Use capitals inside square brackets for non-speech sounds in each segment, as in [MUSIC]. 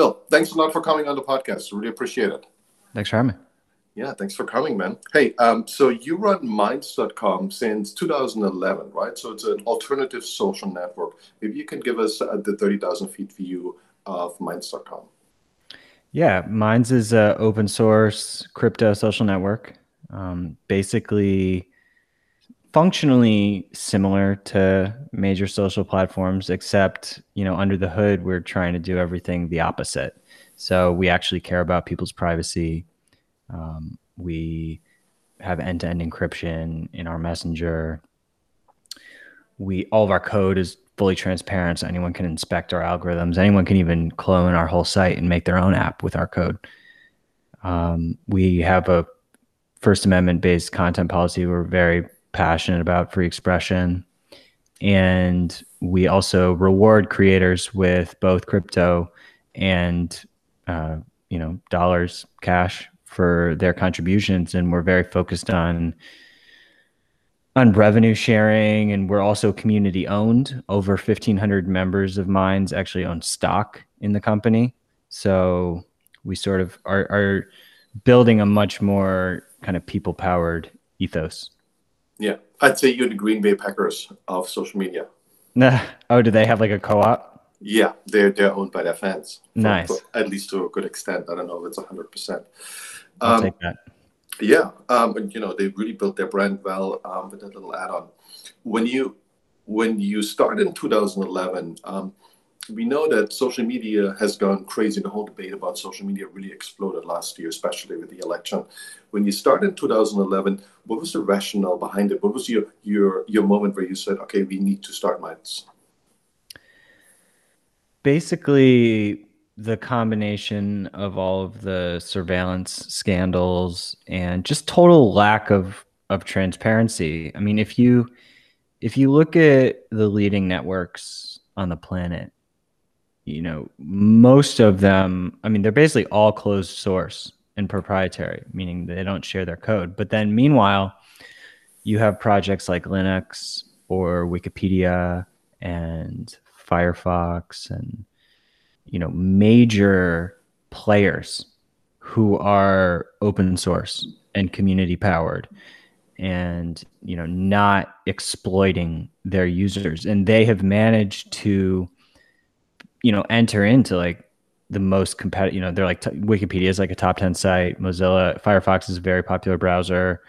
Bill, thanks a lot for coming on the podcast. Really appreciate it. Thanks for having me. Yeah, thanks for coming, man. Hey, um, so you run Minds.com since 2011, right? So it's an alternative social network. Maybe you can give us uh, the 30,000 feet view of Minds.com. Yeah, Minds is an open source crypto social network. Um, basically, functionally similar to major social platforms, except you know under the hood we're trying to do everything the opposite. So we actually care about people's privacy. Um, we have end-to-end encryption in our messenger. We all of our code is fully transparent, so anyone can inspect our algorithms. Anyone can even clone our whole site and make their own app with our code. Um, we have a First Amendment based content policy. We're very passionate about free expression. And we also reward creators with both crypto and, uh, you know, dollars, cash for their contributions. And we're very focused on on revenue sharing and we're also community owned over 1500 members of Minds actually own stock in the company so we sort of are, are building a much more kind of people powered ethos yeah, I'd say you're the Green Bay Packers of social media. Nah. Oh, do they have like a co-op? Yeah, they're they're owned by their fans. Nice. For, at least to a good extent. I don't know if it's hundred percent. I'll um, take that. Yeah, um, and you know they really built their brand well um, with that little add-on. When you when you started in 2011, um, we know that social media has gone crazy. The whole debate about social media really exploded last year, especially with the election. When you started in 2011, what was the rationale behind it? What was your your your moment where you said, "Okay, we need to start Minds"? Basically, the combination of all of the surveillance scandals and just total lack of of transparency. I mean, if you if you look at the leading networks on the planet, you know, most of them, I mean, they're basically all closed source and proprietary, meaning they don't share their code. But then meanwhile, you have projects like Linux or Wikipedia and Firefox and you know major players who are open source and community powered and you know not exploiting their users and they have managed to you know enter into like the most competitive you know they're like t- wikipedia is like a top 10 site. Mozilla firefox is a very popular browser.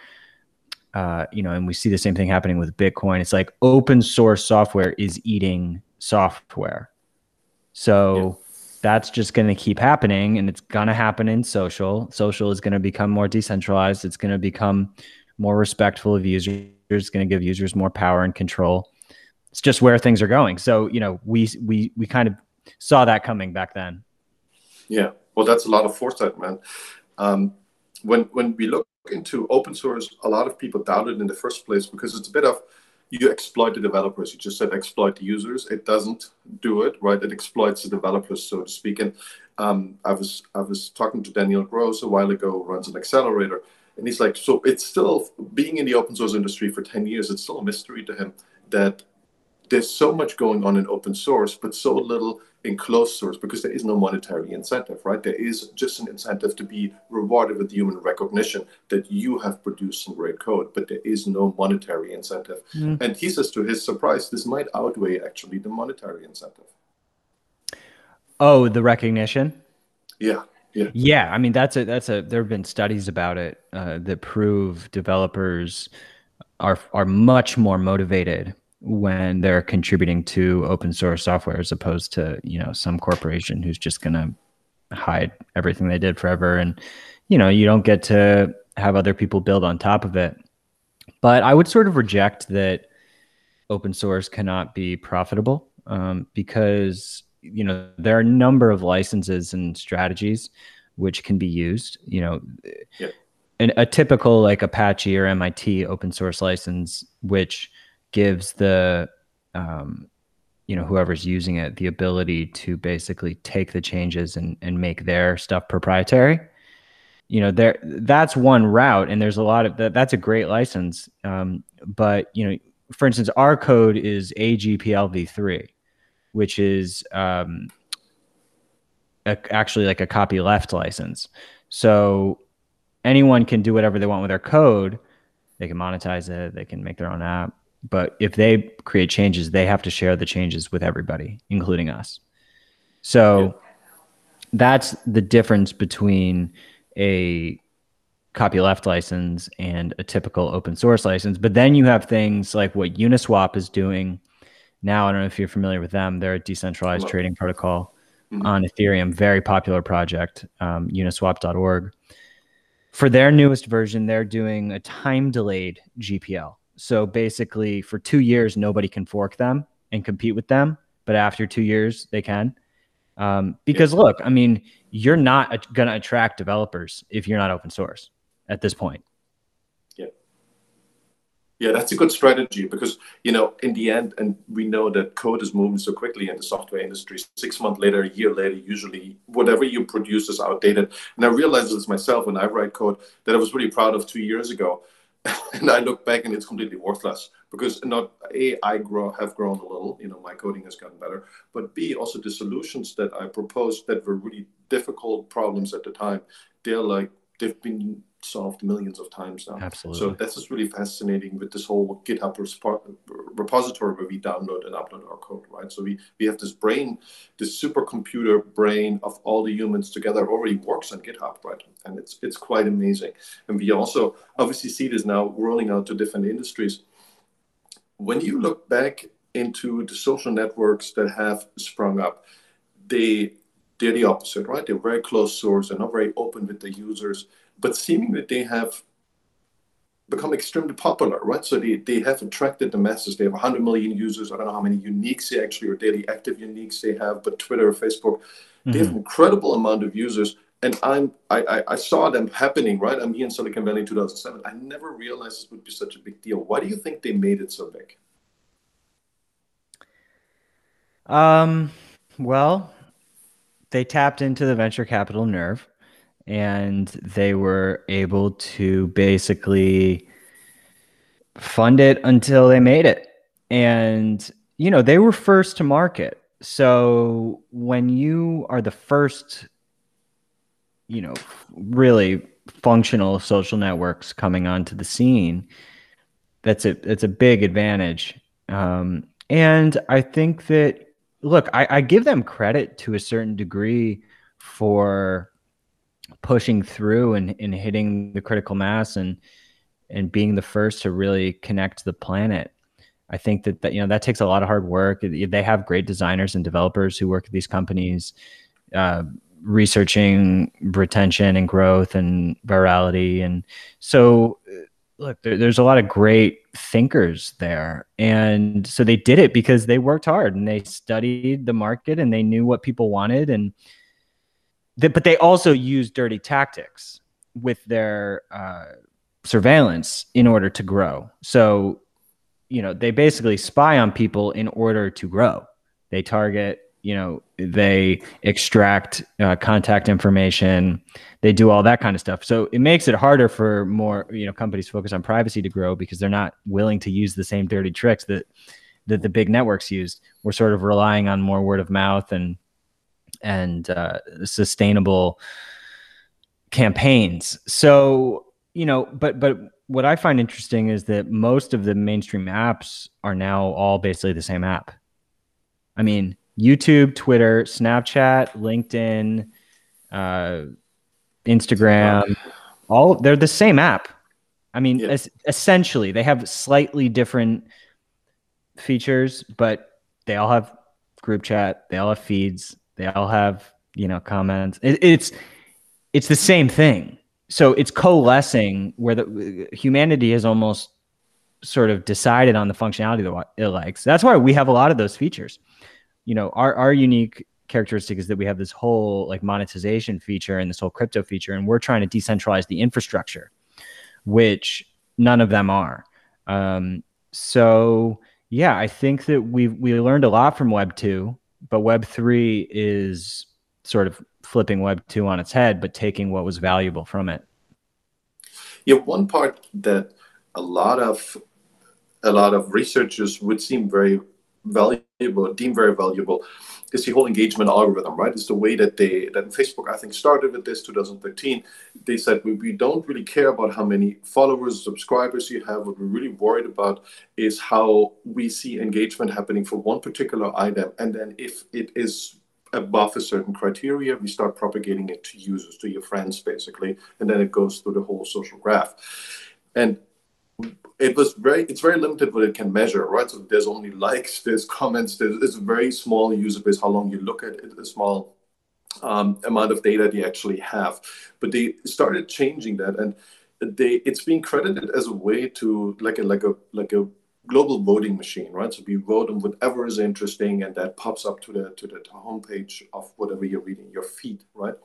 Uh, you know and we see the same thing happening with bitcoin. It's like open source software is eating software. So yeah. that's just going to keep happening and it's going to happen in social. Social is going to become more decentralized. It's going to become more respectful of users. It's going to give users more power and control. It's just where things are going. So you know we we we kind of saw that coming back then. Yeah, well, that's a lot of foresight, man. Um, when when we look into open source, a lot of people doubt it in the first place because it's a bit of you exploit the developers. You just said exploit the users. It doesn't do it, right? It exploits the developers, so to speak. And um, I was I was talking to Daniel Gross a while ago, runs an accelerator, and he's like, so it's still being in the open source industry for ten years. It's still a mystery to him that there's so much going on in open source, but so little in closed source because there is no monetary incentive, right? There is just an incentive to be rewarded with human recognition that you have produced some great code, but there is no monetary incentive. Mm. And he says to his surprise, this might outweigh actually the monetary incentive. Oh, the recognition? Yeah. Yeah. Yeah. I mean, that's a, that's a, there have been studies about it uh, that prove developers are, are much more motivated when they're contributing to open source software as opposed to you know some corporation who's just going to hide everything they did forever. And you know you don't get to have other people build on top of it. But i would sort of reject that open source cannot be profitable um, because you know there are a number of licenses and strategies which can be used you know. Yeah. an, a typical like apache or mit open source license which gives the um, you know whoever's using it the ability to basically take the changes and and make their stuff proprietary you know there that's one route and there's a lot of that that's a great license um, but you know for instance our code is agplv3 which is um, a, actually like a copy left license. So anyone can do whatever they want with their code. They can monetize it. They can make their own app. But if they create changes, they have to share the changes with everybody, including us. So yeah. that's the difference between a copyleft license and a typical open source license. But then you have things like what Uniswap is doing now. I don't know if you're familiar with them. They're a decentralized trading protocol mm-hmm. on Ethereum, very popular project, um, uniswap.org. For their newest version, they're doing a time delayed GPL. So basically, for two years, nobody can fork them and compete with them. But after two years, they can. Um, because yeah. look, I mean, you're not going to attract developers if you're not open source at this point. Yeah. Yeah, that's a good strategy because, you know, in the end, and we know that code is moving so quickly in the software industry, six months later, a year later, usually whatever you produce is outdated. And I realized this myself when I write code that I was really proud of two years ago. [LAUGHS] and I look back and it's completely worthless because not a I grow have grown a little, you know, my coding has gotten better, but b also the solutions that I proposed that were really difficult problems at the time, they're like they've been solved millions of times now. Absolutely. So this is really fascinating with this whole GitHub repository where we download and upload our code, right? So we, we have this brain, this supercomputer brain of all the humans together already works on GitHub, right? And it's it's quite amazing. And we also obviously see this now rolling out to different industries. When you look back into the social networks that have sprung up, they they're the opposite, right? They're very closed source, they're not very open with the users but seemingly they have become extremely popular, right? So they, they have attracted the masses. They have 100 million users. I don't know how many uniques they actually or daily active uniques they have, but Twitter, Facebook, mm-hmm. they have an mm-hmm. incredible amount of users. And I'm I, I, I saw them happening, right? I'm here in Silicon Valley in 2007. I never realized this would be such a big deal. Why do you think they made it so big? Um, well, they tapped into the venture capital nerve and they were able to basically fund it until they made it. And, you know, they were first to market. So when you are the first, you know, really functional social networks coming onto the scene, that's a that's a big advantage. Um, and I think that look, I, I give them credit to a certain degree for pushing through and, and hitting the critical mass and and being the first to really connect the planet. I think that, that you know that takes a lot of hard work. They have great designers and developers who work at these companies, uh, researching retention and growth and virality. And so, uh, look, there, there's a lot of great thinkers there, and so they did it because they worked hard and they studied the market and they knew what people wanted and but they also use dirty tactics with their uh, surveillance in order to grow. So, you know, they basically spy on people in order to grow. They target, you know, they extract uh, contact information. They do all that kind of stuff. So it makes it harder for more, you know, companies focus on privacy to grow because they're not willing to use the same dirty tricks that that the big networks used. We're sort of relying on more word of mouth and and uh, sustainable campaigns. So you know, but but what I find interesting is that most of the mainstream apps are now all basically the same app. I mean, YouTube, Twitter, Snapchat, LinkedIn, uh, Instagram, all they're the same app. I mean, yeah. es- essentially, they have slightly different features, but they all have group chat, they all have feeds, they all have, you know, comments. It, it's it's the same thing. So it's coalescing where the humanity has almost sort of decided on the functionality that it likes. That's why we have a lot of those features. You know, our our unique characteristic is that we have this whole like monetization feature and this whole crypto feature, and we're trying to decentralize the infrastructure, which none of them are. Um, so yeah, I think that we we learned a lot from Web two but Web three is sort of flipping Web two on its head, but taking what was valuable from it. Yeah, one part that a lot of a lot of researchers would seem very valuable, deem very valuable, is the whole engagement algorithm, right? It's the way that they that Facebook I think started with this 2013. They said we, we don't really care about how many followers, subscribers you have. What we're really worried about is how we see engagement happening for one particular item, and then if it is above a certain criteria, we start propagating it to users, to your friends, basically, and then it goes through the whole social graph. And it was very it's very limited what it can measure right? So there's only likes there's comments there's it's a very small user base how long you look at it a small um, amount of data they actually have. But they started changing that and they it's being credited as a way to like a like a like a global voting machine right? So we vote on whatever is interesting and that pops up to the to the homepage of whatever you're reading your feed right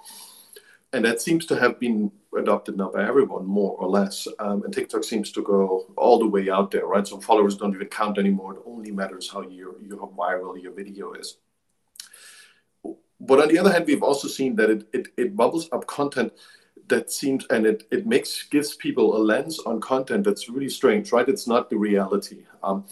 and that seems to have been adopted now by everyone more or less. Um, and tiktok seems to go all the way out there right? So followers don't even count anymore. It only matters how you, you how viral your video is. But on the other hand we've also seen that it, it, it bubbles up content that seems and it, it makes gives people a lens on content that's really strange right? It's not the reality. Um,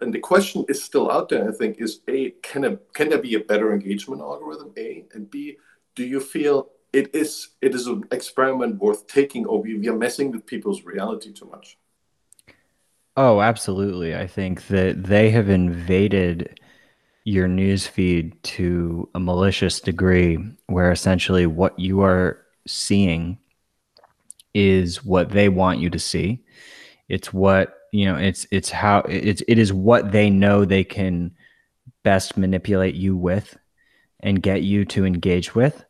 and the question is still out there i think is a can a can there be a better engagement algorithm? A and b do you feel it is it is an experiment worth taking or we, we are messing with people's reality too much. Oh absolutely. I think that they have invaded your news feed to a malicious degree where essentially what you are seeing is what they want you to see. It's what you know it's it's how it's it is what they know they can best manipulate you with and get you to engage with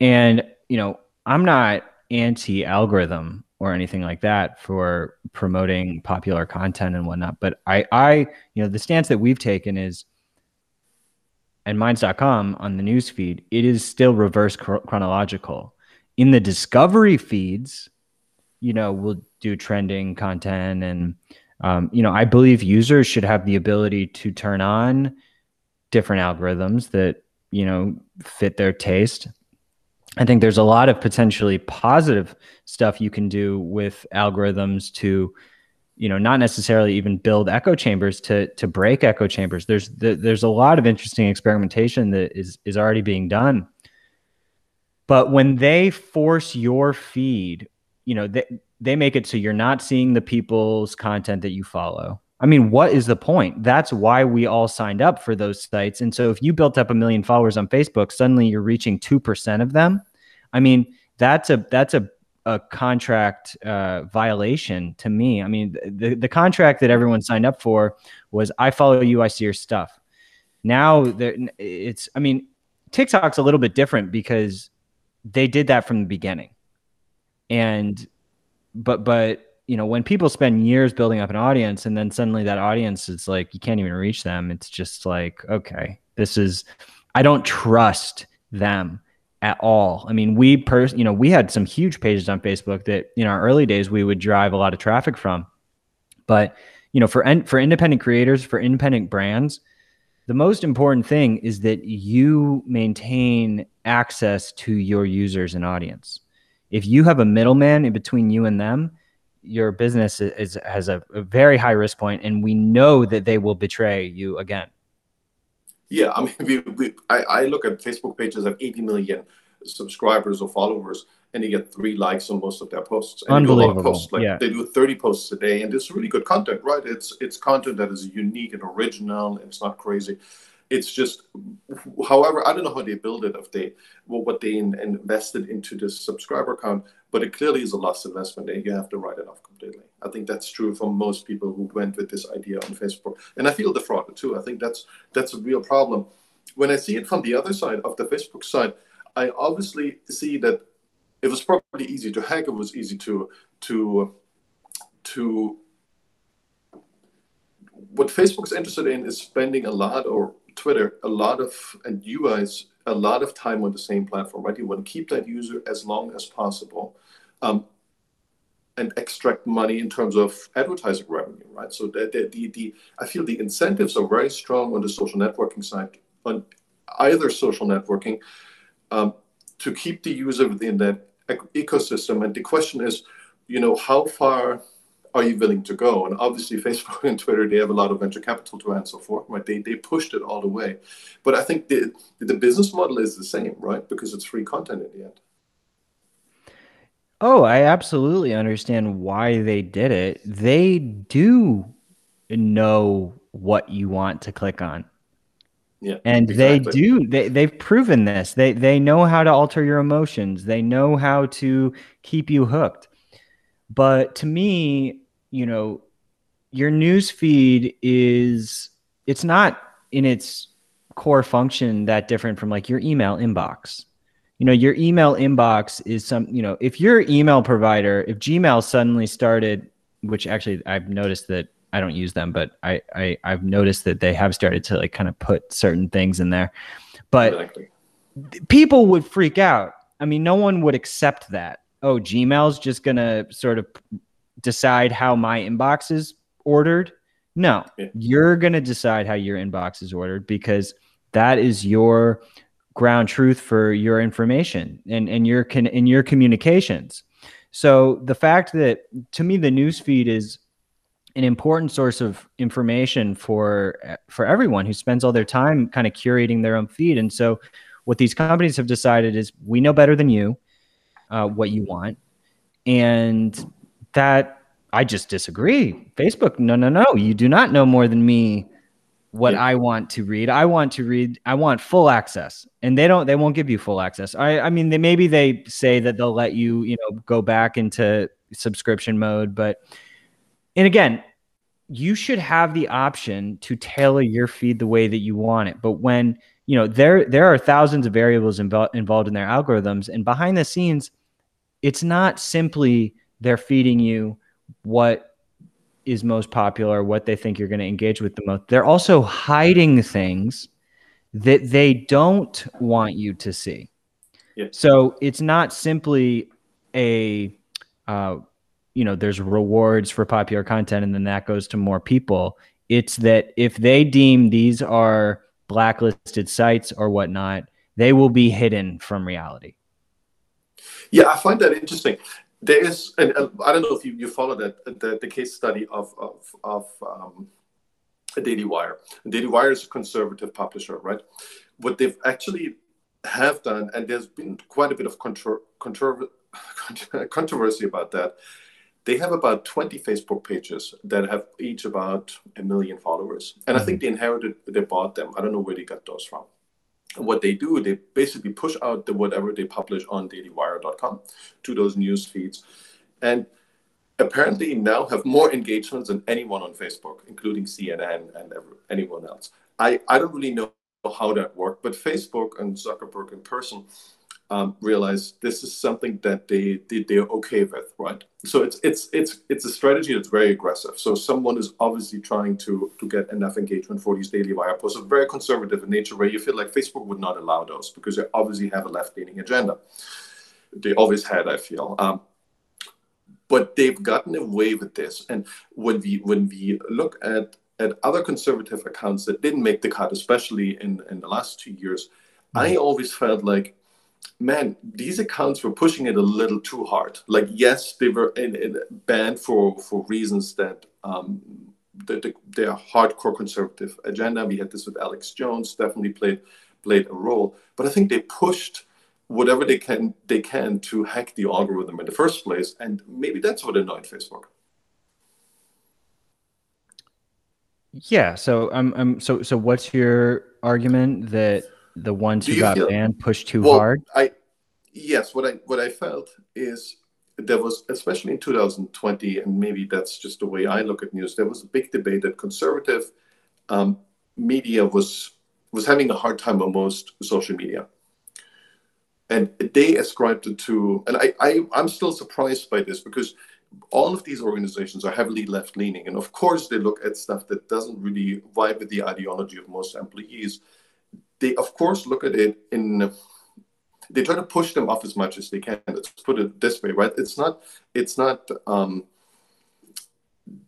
and, you know, I'm not anti algorithm or anything like that for promoting popular content and whatnot. But I, I, you know, the stance that we've taken is, and minds.com on the news feed, it is still reverse chronological. In the discovery feeds, you know, we'll do trending content and, um, you know, I believe users should have the ability to turn on different algorithms that, you know, fit their taste I think there's a lot of potentially positive stuff you can do with algorithms to, you know, not necessarily even build echo chambers to to break echo chambers. There's there's a lot of interesting experimentation that is is already being done. But when they force your feed, you know, they they make it so you're not seeing the people's content that you follow. I mean, what is the point? That's why we all signed up for those sites. And so if you built up a million followers on Facebook, suddenly you're reaching 2% of them I mean, that's a that's a a contract uh, violation to me. I mean, the the contract that everyone signed up for was I follow you, I see your stuff. Now it's I mean, TikTok's a little bit different because they did that from the beginning, and but but you know when people spend years building up an audience and then suddenly that audience is like you can't even reach them. It's just like okay, this is I don't trust them at all. I mean, we per you know, we had some huge pages on Facebook that in our early days we would drive a lot of traffic from. But, you know, for for independent creators, for independent brands, the most important thing is that you maintain access to your users and audience. If you have a middleman in between you and them, your business is, is has a, a very high risk point and we know that they will betray you again. Yeah, I mean, [LAUGHS] we, we, I, I look at Facebook pages of 80 million subscribers or followers, and they get three likes on most of their posts. And Unbelievable. posts, like yeah. they do 30 posts a day, and it's really good content, right? It's it's content that is unique and original. It's not crazy. It's just, however, I don't know how they build it, if they what they invested into this subscriber count, but it clearly is a lost investment. And you have to write it off completely. I think that's true for most people who went with this idea on Facebook, and I feel defrauded too. I think that's that's a real problem. When I see it from the other side of the Facebook side, I obviously see that it was probably easy to hack. It was easy to to to what Facebook's interested in is spending a lot, or Twitter, a lot of, and you guys, a lot of time on the same platform, right? You want to keep that user as long as possible. Um, and extract money in terms of advertising revenue, right? So the, the, the, I feel the incentives are very strong on the social networking side, on either social networking, um, to keep the user within that ecosystem. And the question is, you know, how far are you willing to go? And obviously, Facebook [LAUGHS] and Twitter, they have a lot of venture capital to and so forth, right? They, they pushed it all the way. But I think the, the business model is the same, right? Because it's free content in the end. Oh, I absolutely understand why they did it. They do know what you want to click on. Yeah. And exactly. they do they they've proven this. They they know how to alter your emotions. They know how to keep you hooked. But to me, you know, your news feed is it's not in its core function that different from like your email inbox. You know, your email inbox is some, you know, if your email provider, if Gmail suddenly started, which actually I've noticed that I don't use them, but I, I I've noticed that they have started to like kind of put certain things in there. But exactly. people would freak out. I mean, no one would accept that. Oh, Gmail's just gonna sort of decide how my inbox is ordered. No, yeah. you're gonna decide how your inbox is ordered because that is your ground truth for your information and and your can in your communications. So the fact that to me the news feed is an important source of information for for everyone who spends all their time kind of curating their own feed. And so, what these companies have decided is we know better than you uh, what you want, and that I just disagree. Facebook, no, no, no, you do not know more than me what yeah. I want to read. I want to read. I want full access, and they don't. They won't give you full access. I. I mean, they maybe they say that they'll let you, you know, go back into subscription mode, but and again, you should have the option to tailor your feed the way that you want it. But when you know there there are thousands of variables invo- involved in their algorithms, and behind the scenes, it's not simply they're feeding you what is most popular, what they think you're going to engage with the most. They're also hiding things that they don't want you to see. Yeah. So it's not simply a uh, you know there's rewards for popular content and then that goes to more people it's that if they deem these are blacklisted sites or whatnot they will be hidden from reality yeah i find that interesting there is and i don't know if you, you follow that the, the case study of of, of um, daily wire daily wire is a conservative publisher right what they've actually have done and there's been quite a bit of contra- contra- [LAUGHS] controversy about that they have about 20 Facebook pages that have each about a million followers. And mm-hmm. I think mm-hmm. they inherited, they bought them. I don't know where they got those from. What they do, they basically push out the whatever they publish on dailywire.com to those news feeds. And apparently now have more engagements than anyone on Facebook, including CNN and anyone else. I, I don't really know how that worked, but Facebook and Zuckerberg in person um, realize this is something that they, they they're okay with, right? So it's it's it's it's a strategy that's very aggressive. So someone is obviously trying to to get enough engagement for these daily wire posts. very conservative in nature, where you feel like Facebook would not allow those because they obviously have a left-leaning agenda. They always had, I feel. Um, but they've gotten away with this. And when we when we look at at other conservative accounts that didn't make the cut, especially in in the last two years, I mm-hmm. always felt like man, these accounts were pushing it a little too hard. Like, yes, they were in, in banned for for reasons that um, the, the, their hardcore conservative agenda. We had this with Alex Jones, definitely played played a role. But I think they pushed whatever they can they can to hack the algorithm in the first place, and maybe that's what annoyed Facebook. Yeah. So um, um so so what's your argument that the ones who got feel, banned pushed too well, hard? I yes, what I what I felt is there was especially in 2020, and maybe that's just the way I look at news. There was a big debate that conservative um, media was was having a hard time on most social media, and they ascribed it to. And I, I I'm still surprised by this because all of these organizations are heavily left leaning, and of course they look at stuff that doesn't really vibe with the ideology of most employees they of course look at it in they try to push them off as much as they can let's put it this way right it's not it's not um,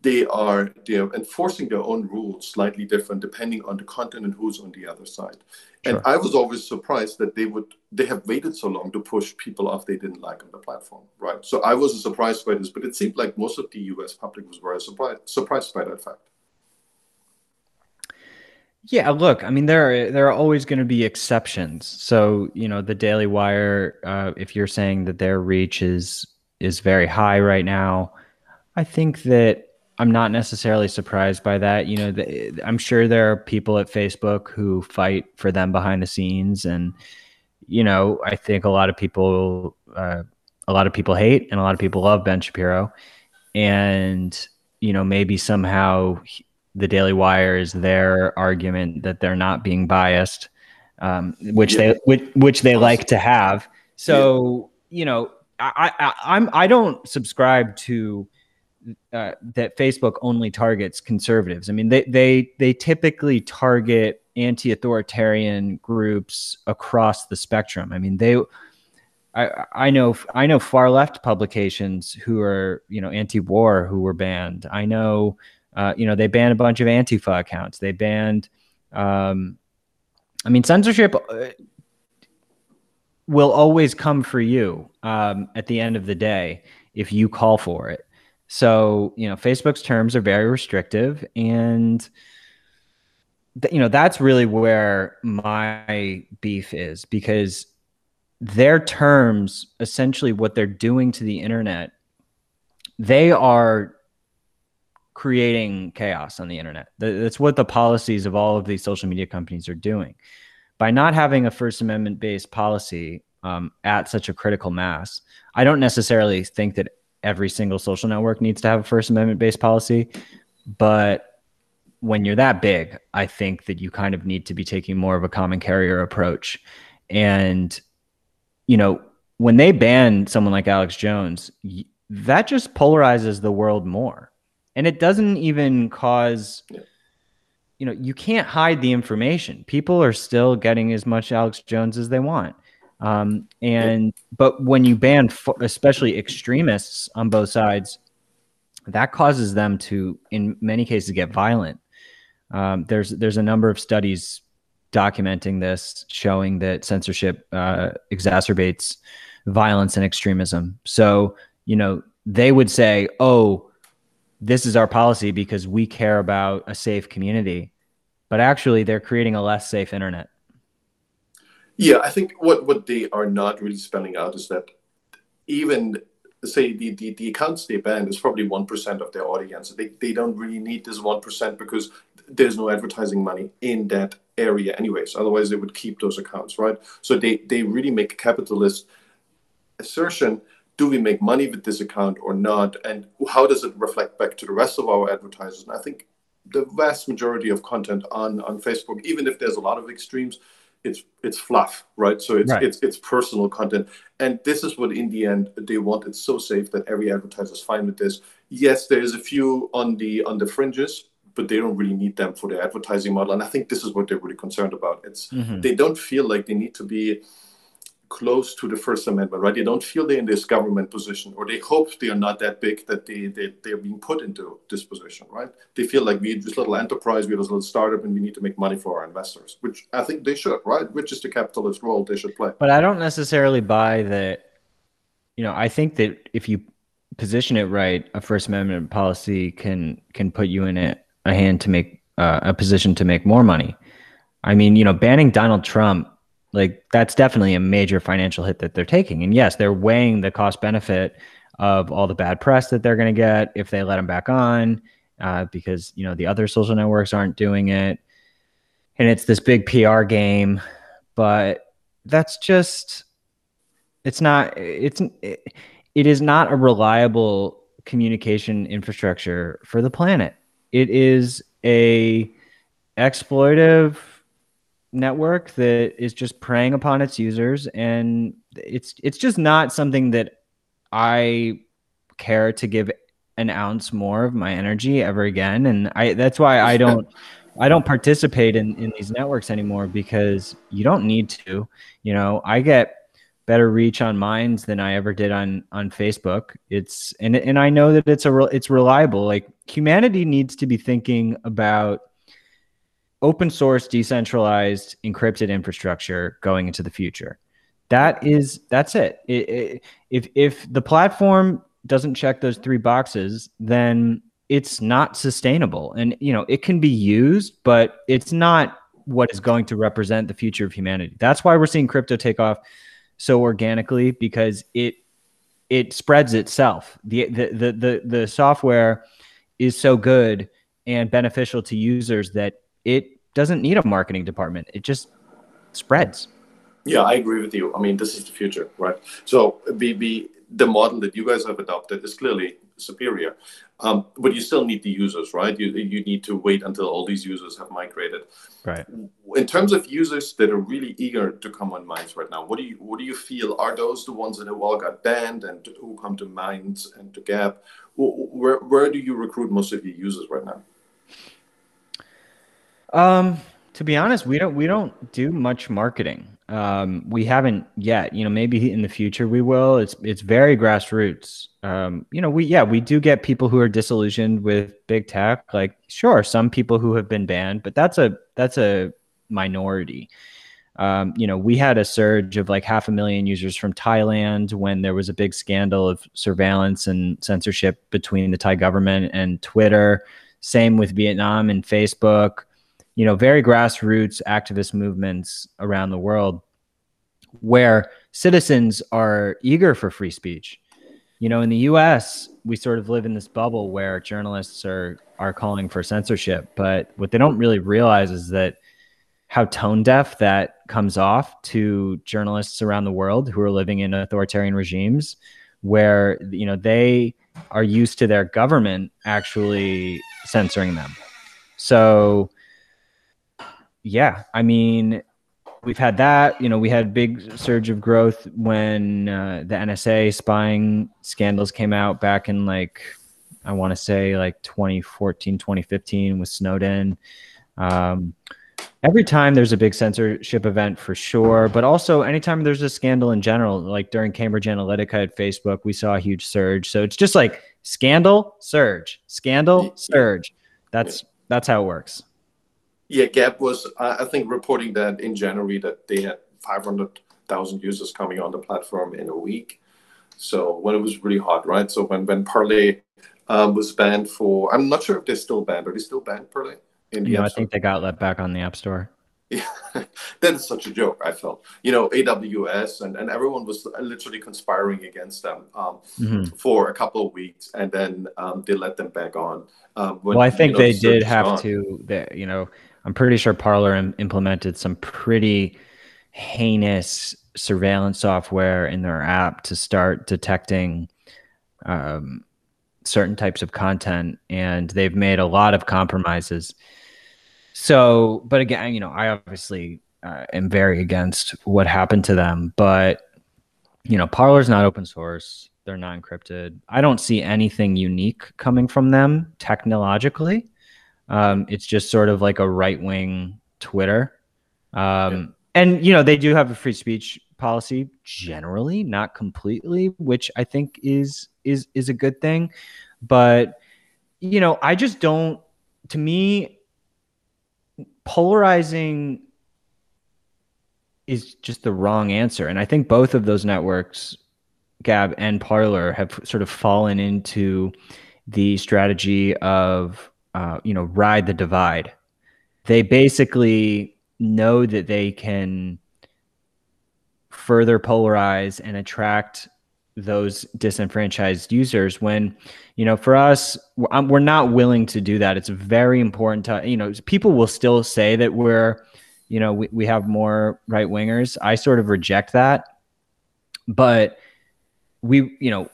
they are they're enforcing their own rules slightly different depending on the content and who's on the other side. Sure. And I was always surprised that they would they have waited so long to push people off they didn't like on the platform, right? So I wasn't surprised by this, but it seemed like most of the U.S. public was very surprised surprised by that fact. Yeah, look, I mean, there are, there are always going to be exceptions. So you know, the Daily Wire, uh, if you're saying that their reach is is very high right now, I think that I'm not necessarily surprised by that. You know, the, I'm sure there are people at Facebook who fight for them behind the scenes, and you know, I think a lot of people, uh, a lot of people hate, and a lot of people love Ben Shapiro, and you know, maybe somehow the Daily Wire is their argument that they're not being biased, um, which yeah. they which, which they like to have. So yeah. you know, I, I I'm I don't subscribe to uh, that Facebook only targets conservatives. I mean, they they they typically target anti-authoritarian groups across the spectrum. I mean, they I I know I know far left publications who are you know anti-war who were banned. I know uh, you know they banned a bunch of Antifa accounts. They banned. Um, I mean, censorship uh, will always come for you um, at the end of the day if you call for it. So, you know, Facebook's terms are very restrictive and th- you know, that's really where my beef is because their terms essentially what they're doing to the internet they are creating chaos on the internet. That's what the policies of all of these social media companies are doing. By not having a First Amendment based policy um, at such a critical mass, I don't necessarily think that every single social network needs to have a First Amendment based policy. But when you're that big, I think that you kind of need to be taking more of a common carrier approach. And, you know, when they ban someone like Alex Jones, that just polarizes the world more. And it doesn't even cause, you know, you can't hide the information. People are still getting as much Alex Jones as they want. Um, and but when you ban, especially extremists on both sides, that causes them to, in many cases, get violent. Um, there's there's a number of studies documenting this, showing that censorship uh, exacerbates violence and extremism. So you know they would say, "Oh, this is our policy because we care about a safe community," but actually, they're creating a less safe internet. Yeah, I think what, what they are not really spelling out is that even say the, the, the accounts they ban is probably 1% of their audience. They, they don't really need this 1% because there's no advertising money in that area anyways. Otherwise they would keep those accounts, right? So they, they really make a capitalist assertion. Do we make money with this account or not? And how does it reflect back to the rest of our advertisers? And I think the vast majority of content on, on Facebook, even if there's a lot of extremes, it's it's fluff, right? So it's right. it's it's personal content, and this is what in the end they want. It's so safe that every advertiser is fine with this. Yes, there is a few on the on the fringes, but they don't really need them for their advertising model. And I think this is what they're really concerned about. It's mm-hmm. they don't feel like they need to be close to the First Amendment, right? They don't feel they're in this government position, or they hope they are not that big that they, they, they're being put into this position, right? They feel like we're this little enterprise, we're this little startup, and we need to make money for our investors, which I think they should, right? Which is the capitalist role they should play. But I don't necessarily buy that, you know, I think that if you position it right, a First Amendment policy can can put you in a, a hand to make uh, a position to make more money. I mean, you know, banning Donald Trump like that's definitely a major financial hit that they're taking. And yes, they're weighing the cost benefit of all the bad press that they're going to get if they let them back on, uh, because you know the other social networks aren't doing it, and it's this big PR game. But that's just it's not it's it, it is not a reliable communication infrastructure for the planet. It is a exploitive network that is just preying upon its users and it's it's just not something that I care to give an ounce more of my energy ever again and I that's why I don't I don't participate in in these networks anymore because you don't need to you know I get better reach on Minds than I ever did on on Facebook. It's and and I know that it's a it's reliable. Like humanity needs to be thinking about open source, decentralized, encrypted infrastructure going into the future. That is that's it. it, it if if the platform doesn't check those three boxes, then it's not sustainable. And you know, it can be used, but it's not what is going to represent the future of humanity. That's why we're seeing crypto take off so organically because it it spreads itself. The the the the, the software is so good and beneficial to users that it doesn't need a marketing department. It just spreads. Yeah, I agree with you. I mean, this is the future, right? So be be the model that you guys have adopted is clearly superior. Um, but you still need the users, right? You, you need to wait until all these users have migrated. Right. In terms of users that are really eager to come on Minds right now, what do you what do you feel are those the ones that have all got banned and who come to Minds and to Gab? Where where do you recruit most of your users right now? Um, to be honest, we don't we don't do much marketing. Um, we haven't yet. You know, maybe in the future we will. It's it's very grassroots. Um, you know, we yeah we do get people who are disillusioned with big tech. Like, sure, some people who have been banned, but that's a that's a minority. Um, you know, we had a surge of like half a million users from Thailand when there was a big scandal of surveillance and censorship between the Thai government and Twitter. Same with Vietnam and Facebook you know, very grassroots activist movements around the world where citizens are eager for free speech. You know, in the US, we sort of live in this bubble where journalists are are calling for censorship, but what they don't really realize is that how tone deaf that comes off to journalists around the world who are living in authoritarian regimes where you know they are used to their government actually censoring them. So yeah, I mean, we've had that. You know, we had big surge of growth when uh, the NSA spying scandals came out back in like I want to say like 2014, 2015 with Snowden. Um, every time there's a big censorship event for sure, but also anytime there's a scandal in general, like during Cambridge Analytica at Facebook, we saw a huge surge. So it's just like scandal, surge, scandal, surge. That's that's how it works. Yeah, Gab was, I think, reporting that in January that they had 500,000 users coming on the platform in a week. So when it was really hot, right? So when when Parler um, was banned for, I'm not sure if they're still banned. Are they still banned, Parler? In the yeah, I think they got let back on the App Store. Yeah, [LAUGHS] that is such a joke. I felt, you know, AWS and, and everyone was literally conspiring against them um, mm-hmm. for a couple of weeks, and then um, they let them back on. Um, when, well, I think you know, they did have gone. to. They, you know, I'm pretty sure Parler Im- implemented some pretty heinous surveillance software in their app to start detecting um, certain types of content, and they've made a lot of compromises. So, but again, you know, I obviously uh, am very against what happened to them, but you know, Parler's not open source. They're not encrypted. I don't see anything unique coming from them technologically. Um, it's just sort of like a right wing Twitter. Um, yeah. And, you know, they do have a free speech policy generally, not completely, which I think is is is a good thing. But, you know, I just don't to me polarizing is just the wrong answer. And I think both of those networks, Gab and Parler, have sort of fallen into the strategy of uh, you know, ride the divide. They basically know that they can further polarize and attract those disenfranchised users when you know for us we're not willing to do that. It's very important to you know people will still say that we're you know we, we have more right wingers i sort of reject that. But we you know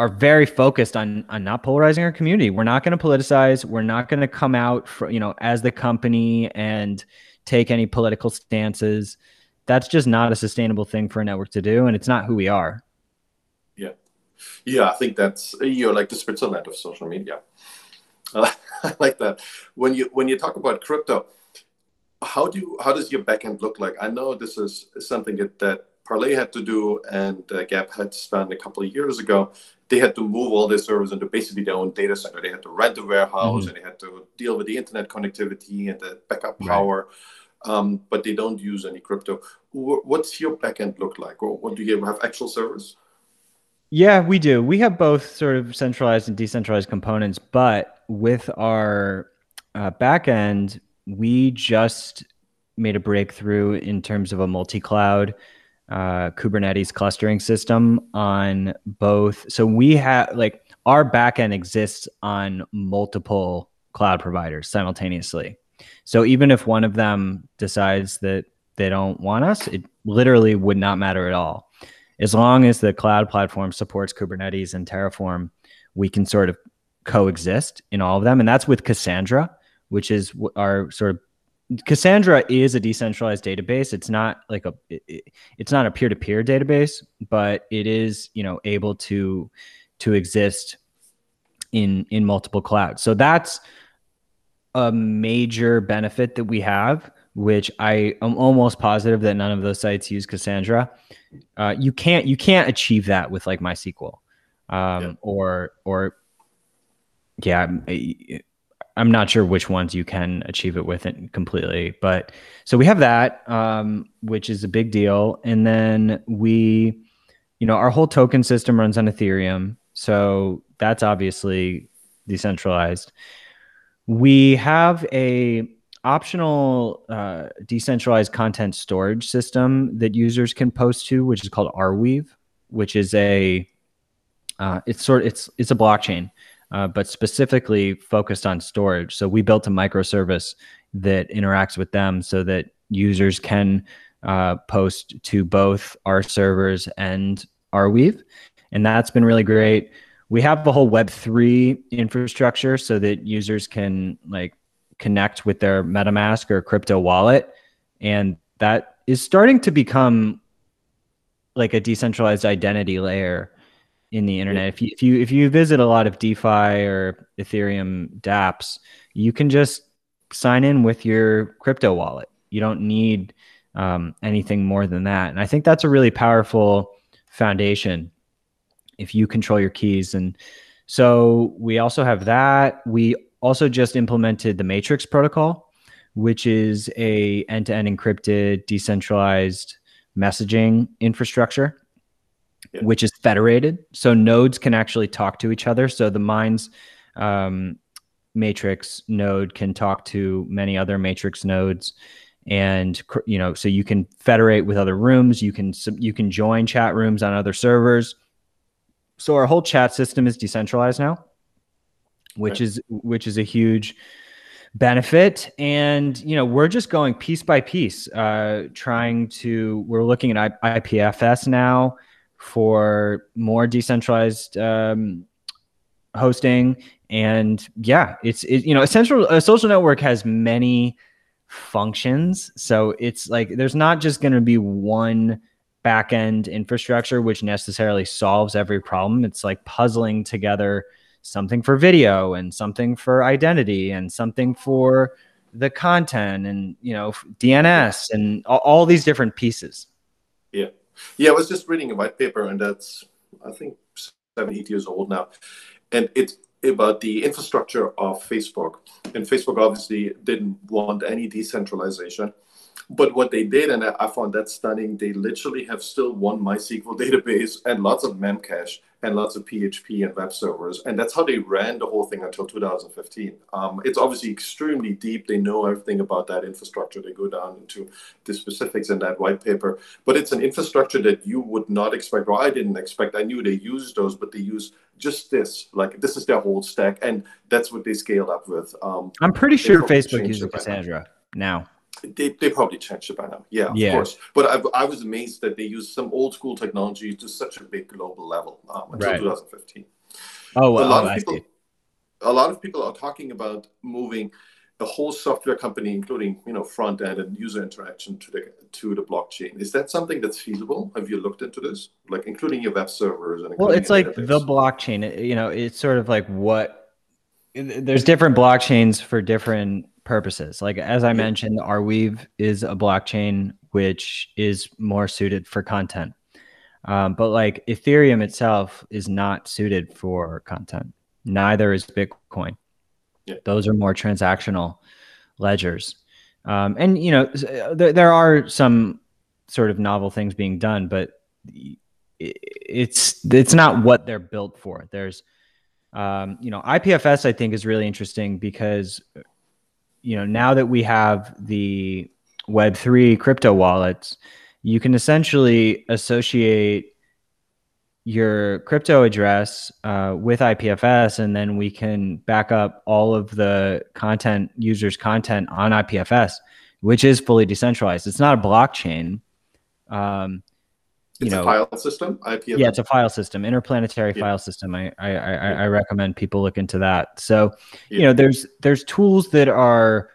are very focused on on not polarizing our community. We're not going to politicize. We're not going to come out for, you know as the company and take any political stances. That's just not a sustainable thing for a network to do, and it's not who we are. Yeah, yeah, I think that's you're like the Switzerland of social media. [LAUGHS] I like that. When you when you talk about crypto, how do you, how does your backend look like? I know this is something that, that Parler had to do and uh, Gab had done a couple of years ago. They had to move all their servers into basically their own data center. They had to rent a warehouse mm-hmm. and they had to deal with the internet connectivity and the backup power. Right. Um, but they don't use any crypto. What's your backend look like? Or what do you have actual servers? Yeah, we do. We have both sort of centralized and decentralized components, but with our uh, backend, we just made a breakthrough in terms of a multi-cloud uh, Kubernetes clustering system on both. So we have like our backend exists on multiple cloud providers simultaneously. So even if one of them decides that they don't want us, it literally would not matter at all. As long as the cloud platform supports Kubernetes and Terraform, we can sort of coexist in all of them. And that's with Cassandra, which is our sort of Cassandra is a decentralized database. It's not like a it, it's not a peer-to-peer database, but it is, you know, able to to exist in in multiple clouds. So that's a major benefit that we have, which I am almost positive that none of those sites use Cassandra. Uh, you can't you can't achieve that with like MySQL um, yeah. or or yeah I'm not sure which ones you can achieve it with it completely, but so we have that, um, which is a big deal. And then we, you know, our whole token system runs on Ethereum, so that's obviously decentralized. We have a optional uh, decentralized content storage system that users can post to, which is called Arweave, which is a uh, it's sort it's it's a blockchain uh, but specifically focused on storage. So we built a microservice that interacts with them so that users can uh, post to both our servers and Arweave. And that's been really great. We have the whole Web3 infrastructure so that users can like connect with their MetaMask or crypto wallet. And that is starting to become like a decentralized identity layer in the internet. If you if you if you visit a lot of DeFi or Ethereum dApps, you can just sign in with your crypto wallet. You don't need um, anything more than that. And I think that's a really powerful foundation if you control your keys. And so we also have that. We also just implemented the Matrix protocol, which is a end-to-end encrypted, decentralized messaging infrastructure yeah. which is federated. So nodes can actually talk to each other. So the Minds um, matrix node can talk to many other matrix nodes and you know so you can federate with other rooms you can you can join chat rooms on other servers so our whole chat system is decentralized now which is which is a huge benefit and you know we're just going piece by piece uh trying to we're looking at ipfs now for more decentralized um, hosting. And yeah, it's it, you know, a central a social network has many functions. So it's like there's not just going to be one backend infrastructure which necessarily solves every problem. It's like puzzling together something for video and something for identity and something for the content and you know DNS and all, all these different pieces. Yeah. Yeah, I was just reading a white paper, and that's I think seven, eight years old now, and it's about the infrastructure of Facebook. And Facebook obviously didn't want any decentralization. But what they did, and I found that stunning, they literally have still one MySQL database and lots of Memcache and lots of PHP and web servers. And that's how they ran the whole thing until 2015. Um, it's obviously extremely deep. They know everything about that infrastructure. They go down into the specifics in that white paper. But it's an infrastructure that you would not expect, or I didn't expect. I knew they used those, but they use just this. Like this is their whole stack. And that's what they scaled up with. Um, I'm pretty sure Facebook uses Cassandra now. They, they probably changed it by now. Yeah, yeah. of course. But I, I was amazed that they used some old school technology to such a big global level um, until right. 2015. Oh, well, a lot of people, a lot of people are talking about moving a whole software company, including you know front end and user interaction, to the to the blockchain. Is that something that's feasible? Have you looked into this, like including your web servers and? Well, it's like database? the blockchain. You know, it's sort of like what. There's different blockchains for different purposes. Like as I mentioned, Arweave is a blockchain which is more suited for content. Um, but like Ethereum itself is not suited for content. Neither is Bitcoin. Yeah. Those are more transactional ledgers. Um, and you know, uh, there, there are some sort of novel things being done, but it's it's not what they're built for. There's um, you know, IPFS I think is really interesting because you know, now that we have the web3 crypto wallets, you can essentially associate your crypto address uh, with IPFS, and then we can back up all of the content users' content on IPFS, which is fully decentralized. It's not a blockchain. Um, you it's know, a file system. IPFS. Yeah, it's a file system, interplanetary yeah. file system. I I, I, I recommend people look into that. So, yeah. you know, there's there's tools that are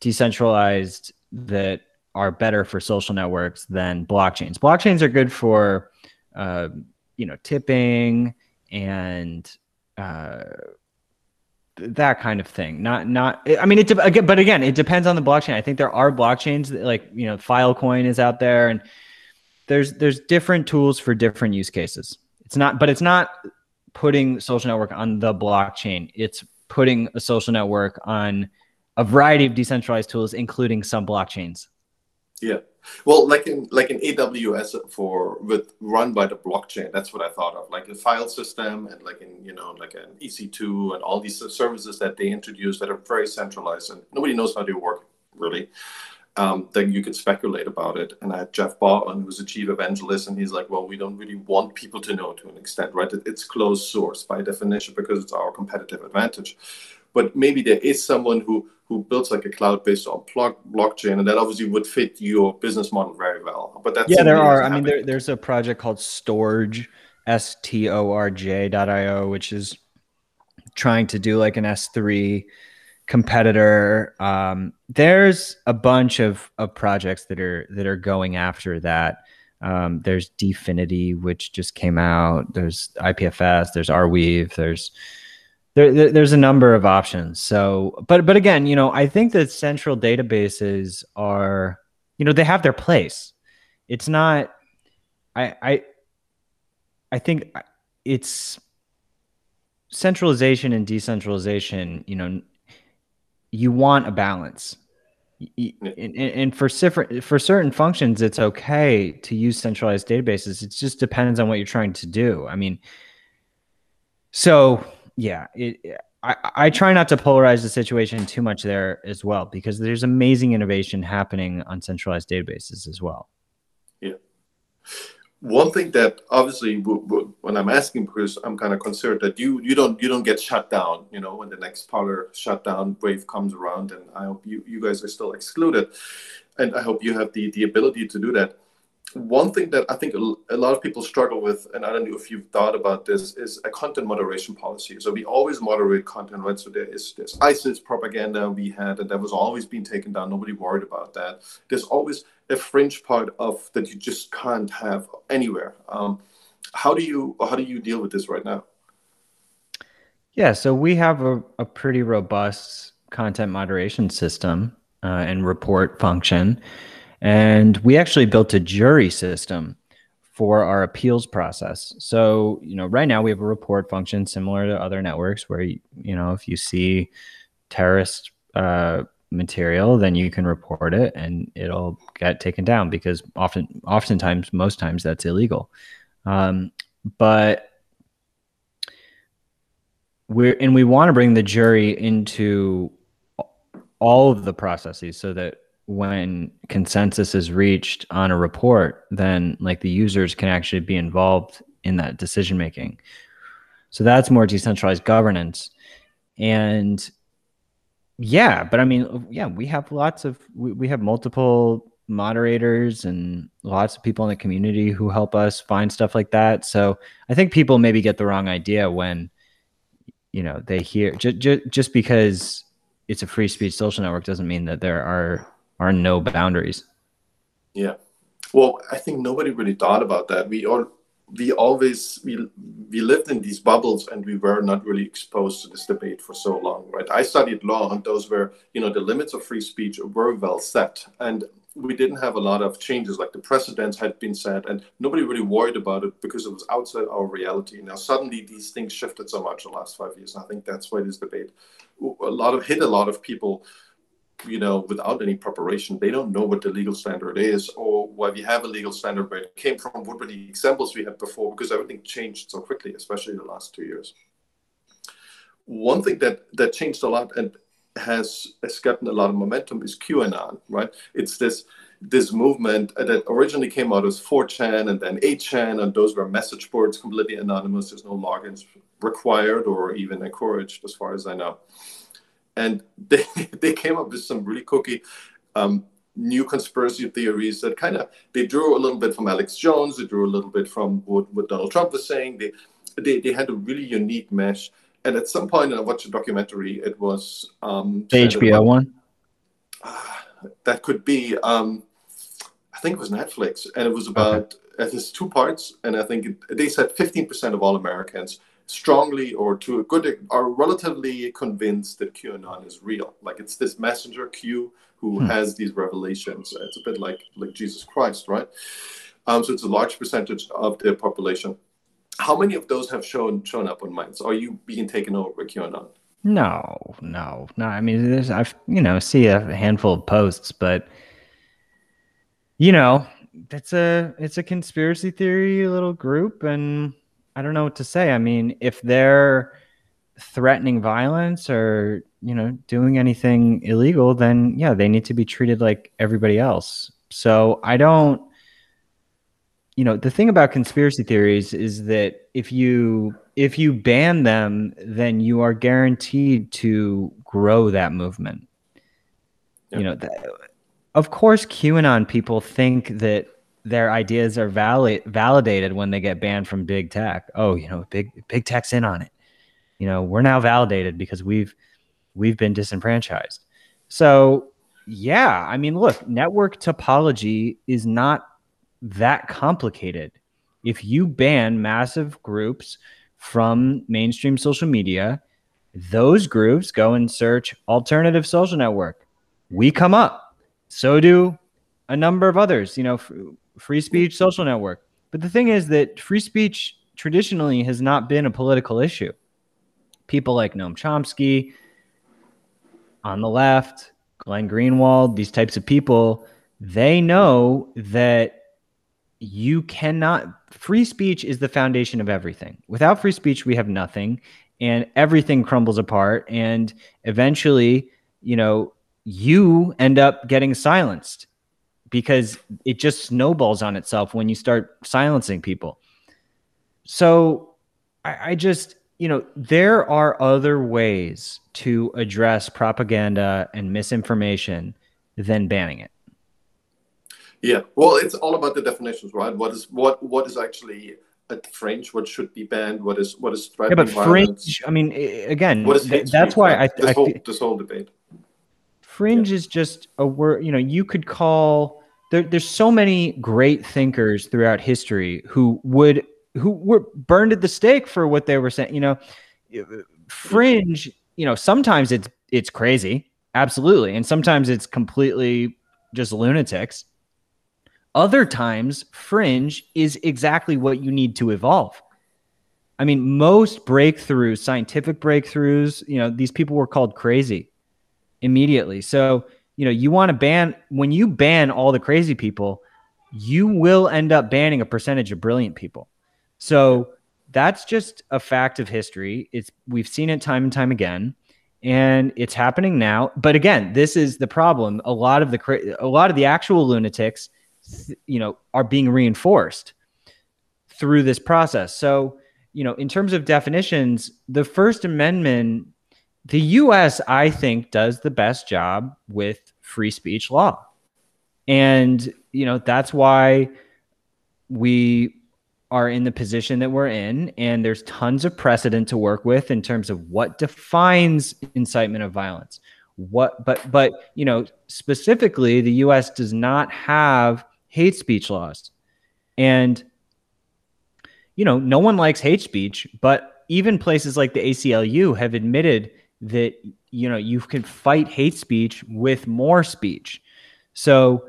decentralized that are better for social networks than blockchains. Blockchains are good for uh, you know tipping and uh, that kind of thing. Not not. I mean, it. Again, but again, it depends on the blockchain. I think there are blockchains that, like you know, Filecoin is out there, and there's there's different tools for different use cases. It's not, but it's not putting social network on the blockchain. It's putting a social network on a variety of decentralized tools, including some blockchains. Yeah. Well, like in like in AWS for with run by the blockchain, that's what I thought of, like a file system and like in you know like an EC2 and all these services that they introduced that are very centralized and nobody knows how they work really. Um, then you could speculate about it. And I had Jeff Baldwin, who's a chief evangelist, and he's like, well, we don't really want people to know to an extent, right? It's closed source by definition because it's our competitive advantage. But maybe there is someone who who builds like a cloud based on blockchain, and that obviously would fit your business model very well. But that's yeah, there are. I mean, there, there's a project called Storj, S T O R J dot I O, which is trying to do like an S3 competitor. Um, there's a bunch of, of projects that are that are going after that. Um, there's DFINITY, which just came out. There's IPFS. There's Arweave. There's there, there, there's a number of options. So, but but again, you know, I think that central databases are, you know, they have their place. It's not. I I I think it's centralization and decentralization. You know, you want a balance. And, and for for certain functions, it's okay to use centralized databases. It just depends on what you're trying to do. I mean, so yeah, it, I, I try not to polarize the situation too much there as well because there's amazing innovation happening on centralized databases as well. Yeah. One thing that obviously when I'm asking because I'm kind of concerned that you you don't you don't get shut down you know when the next Parler shutdown wave comes around and I hope you you guys are still excluded and I hope you have the the ability to do that one thing that I think a lot of people struggle with, and I don't know if you've thought about this, is a content moderation policy. So we always moderate content, right? So there is this ISIS propaganda we had, and that was always being taken down. Nobody worried about that. There's always a fringe part of that you just can't have anywhere. Um, how do you how do you deal with this right now? Yeah, so we have a, a pretty robust content moderation system uh, and report function. And we actually built a jury system for our appeals process. So, you know, right now we have a report function similar to other networks where, you, know, if you see terrorist uh, material, then you can report it and it'll get taken down because often, oftentimes, most times that's illegal. Um, but we're, and we want to bring the jury into all of the processes so that when consensus is reached on a report, then like the users can actually be involved in that decision making. So that's more decentralized governance. And yeah, but I mean, uh, yeah, we have lots of, we, we have multiple moderators and lots of people in the community who help us find stuff like that. So I think people maybe get the wrong idea when, you know, they hear just, just, just because it's a free speech social network doesn't mean that there are are no boundaries. Yeah. Well, I think nobody really thought about that. We all we always we we lived in these bubbles and we were not really exposed to this debate for so long right? I studied law and those were you know the limits of free speech were well set and we didn't have a lot of changes. Like the precedents had been set and nobody really worried about it because it was outside our reality. Now suddenly these things shifted so much in the last five years i think that's why this debate a lot of hit a lot of people you know without any preparation they don't know what the legal standard is or why we have a legal standard where it came from what were the examples we had before because everything changed so quickly especially the last two years one thing that that changed a lot and has, has gotten a lot of momentum is QAnon, right? It's this this movement that originally came out as 4chan and then 8chan, and those were message boards, completely anonymous. There's no logins required or even encouraged, as far as I know. And [LAUGHS] they, they came up with some really cookie um, new conspiracy theories that kind of they drew a little bit from Alex Jones, they drew a little bit from what, what Donald Trump was saying. They, they they had a really unique mesh and at some point, I watched a documentary. It was um, the HBO about, one. Uh, that could be. Um, I think it was Netflix, and it was about. Okay. It two parts, and I think it, they said 15% of all Americans strongly or to a good are relatively convinced that QAnon is real. Like it's this messenger Q who hmm. has these revelations. It's a bit like like Jesus Christ, right? Um, so it's a large percentage of the population how many of those have shown shown up on Minds? Are you being taken over by QAnon? No, no, no. I mean, there's I've you know see a handful of posts, but you know, it's a it's a conspiracy theory little group, and I don't know what to say. I mean, if they're threatening violence or you know doing anything illegal, then yeah, they need to be treated like everybody else. So I don't you know the thing about conspiracy theories is that if you if you ban them then you are guaranteed to grow that movement you know that, of course qanon people think that their ideas are valid validated when they get banned from big tech oh you know big big tech's in on it you know we're now validated because we've we've been disenfranchised so yeah i mean look network topology is not that complicated. If you ban massive groups from mainstream social media, those groups go and search alternative social network. We come up. So do a number of others, you know, free speech social network. But the thing is that free speech traditionally has not been a political issue. People like Noam Chomsky on the left, Glenn Greenwald, these types of people, they know that you cannot free speech is the foundation of everything without free speech we have nothing and everything crumbles apart and eventually you know you end up getting silenced because it just snowballs on itself when you start silencing people so I, I just you know there are other ways to address propaganda and misinformation than banning it yeah, well, it's all about the definitions, right? What is what what is actually a fringe? What should be banned? What is what is threatening yeah, but fringe. I mean, again, what is th- that's why I, this, I, whole, this whole debate. Fringe is just a word. You know, you could call there, There's so many great thinkers throughout history who would who were burned at the stake for what they were saying. You know, uh, fringe. You know, sometimes it's it's crazy, absolutely, and sometimes it's completely just lunatics other times, fringe is exactly what you need to evolve. I mean, most breakthroughs, scientific breakthroughs, you know, these people were called crazy immediately. So, you know, you want to ban, when you ban all the crazy people, you will end up banning a percentage of brilliant people. So that's just a fact of history. It's, we've seen it time and time again and it's happening now. But again, this is the problem. A lot of the, a lot of the actual lunatics you know, are being reinforced through this process. So, you know, in terms of definitions, the First Amendment, the US, I think, does the best job with free speech law. And, you know, that's why we are in the position that we're in. And there's tons of precedent to work with in terms of what defines incitement of violence. What, but, but, you know, specifically, the US does not have hate speech laws. And, you know, no one likes hate speech, but even places like the ACLU have admitted that, you know, you can fight hate speech with more speech. So,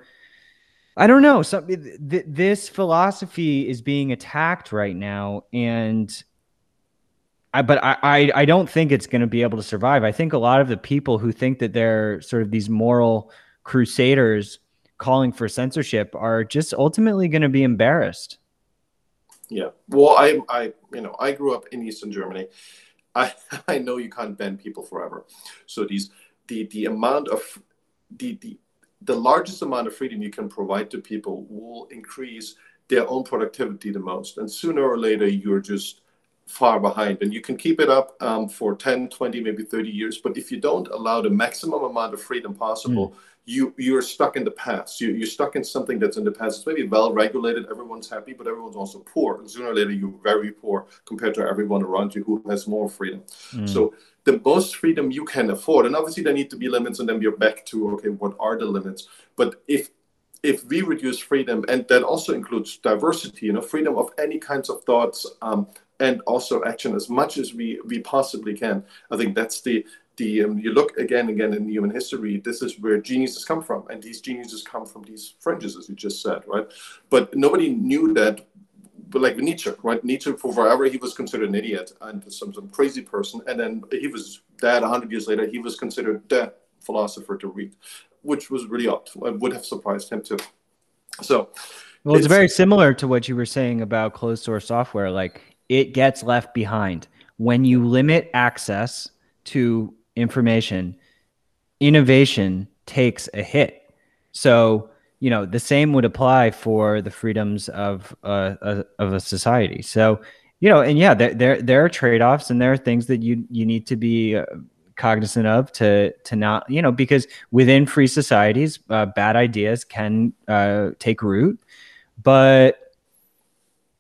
I don't know. So th- this philosophy is being attacked right now, and I, but I, I, I don't think it's going to be able to survive. I think a lot of the people who think that they're sort of these moral crusaders calling for censorship are just ultimately going to be embarrassed. Yeah. Well, I, I, you know, I grew up in Eastern Germany. I, [LAUGHS] I know you can't ban people forever. So these, the, the amount of, the, the, the largest amount of freedom you can provide to people will increase their own productivity the most. And sooner or later, you're just far behind. And you can keep it up um, for 10, 20, maybe 30 years. But if you don't allow the maximum amount of freedom possible, mm. You, you're stuck in the past. You, you're stuck in something that's in the past. It's maybe well regulated, everyone's happy, but everyone's also poor. And sooner or later, you're very poor compared to everyone around you who has more freedom. Mm. So the most freedom you can afford. And obviously, there need to be limits, and then we're back to okay, what are the limits? But if if we reduce freedom, and that also includes diversity, you know, freedom of any kinds of thoughts, um, and also action as much as we we possibly can. I think that's the the um, you look again and again in human history. This is where geniuses come from, and these geniuses come from these fringes, as you just said, right? But nobody knew that but like Nietzsche, right? Nietzsche for forever he was considered an idiot and some some crazy person, and then he was dead hundred years later. He was considered the philosopher to read, which was really odd. It would have surprised him too. So, well, it's, it's very similar to what you were saying about closed source software. Like it gets left behind when you limit access to information. Innovation takes a hit. So you know the same would apply for the freedoms of a, of a society so you know and yeah there there, there are trade-offs and there are things that you you need to be uh, cognizant of to to not you know because within free societies uh, bad ideas can uh, take root but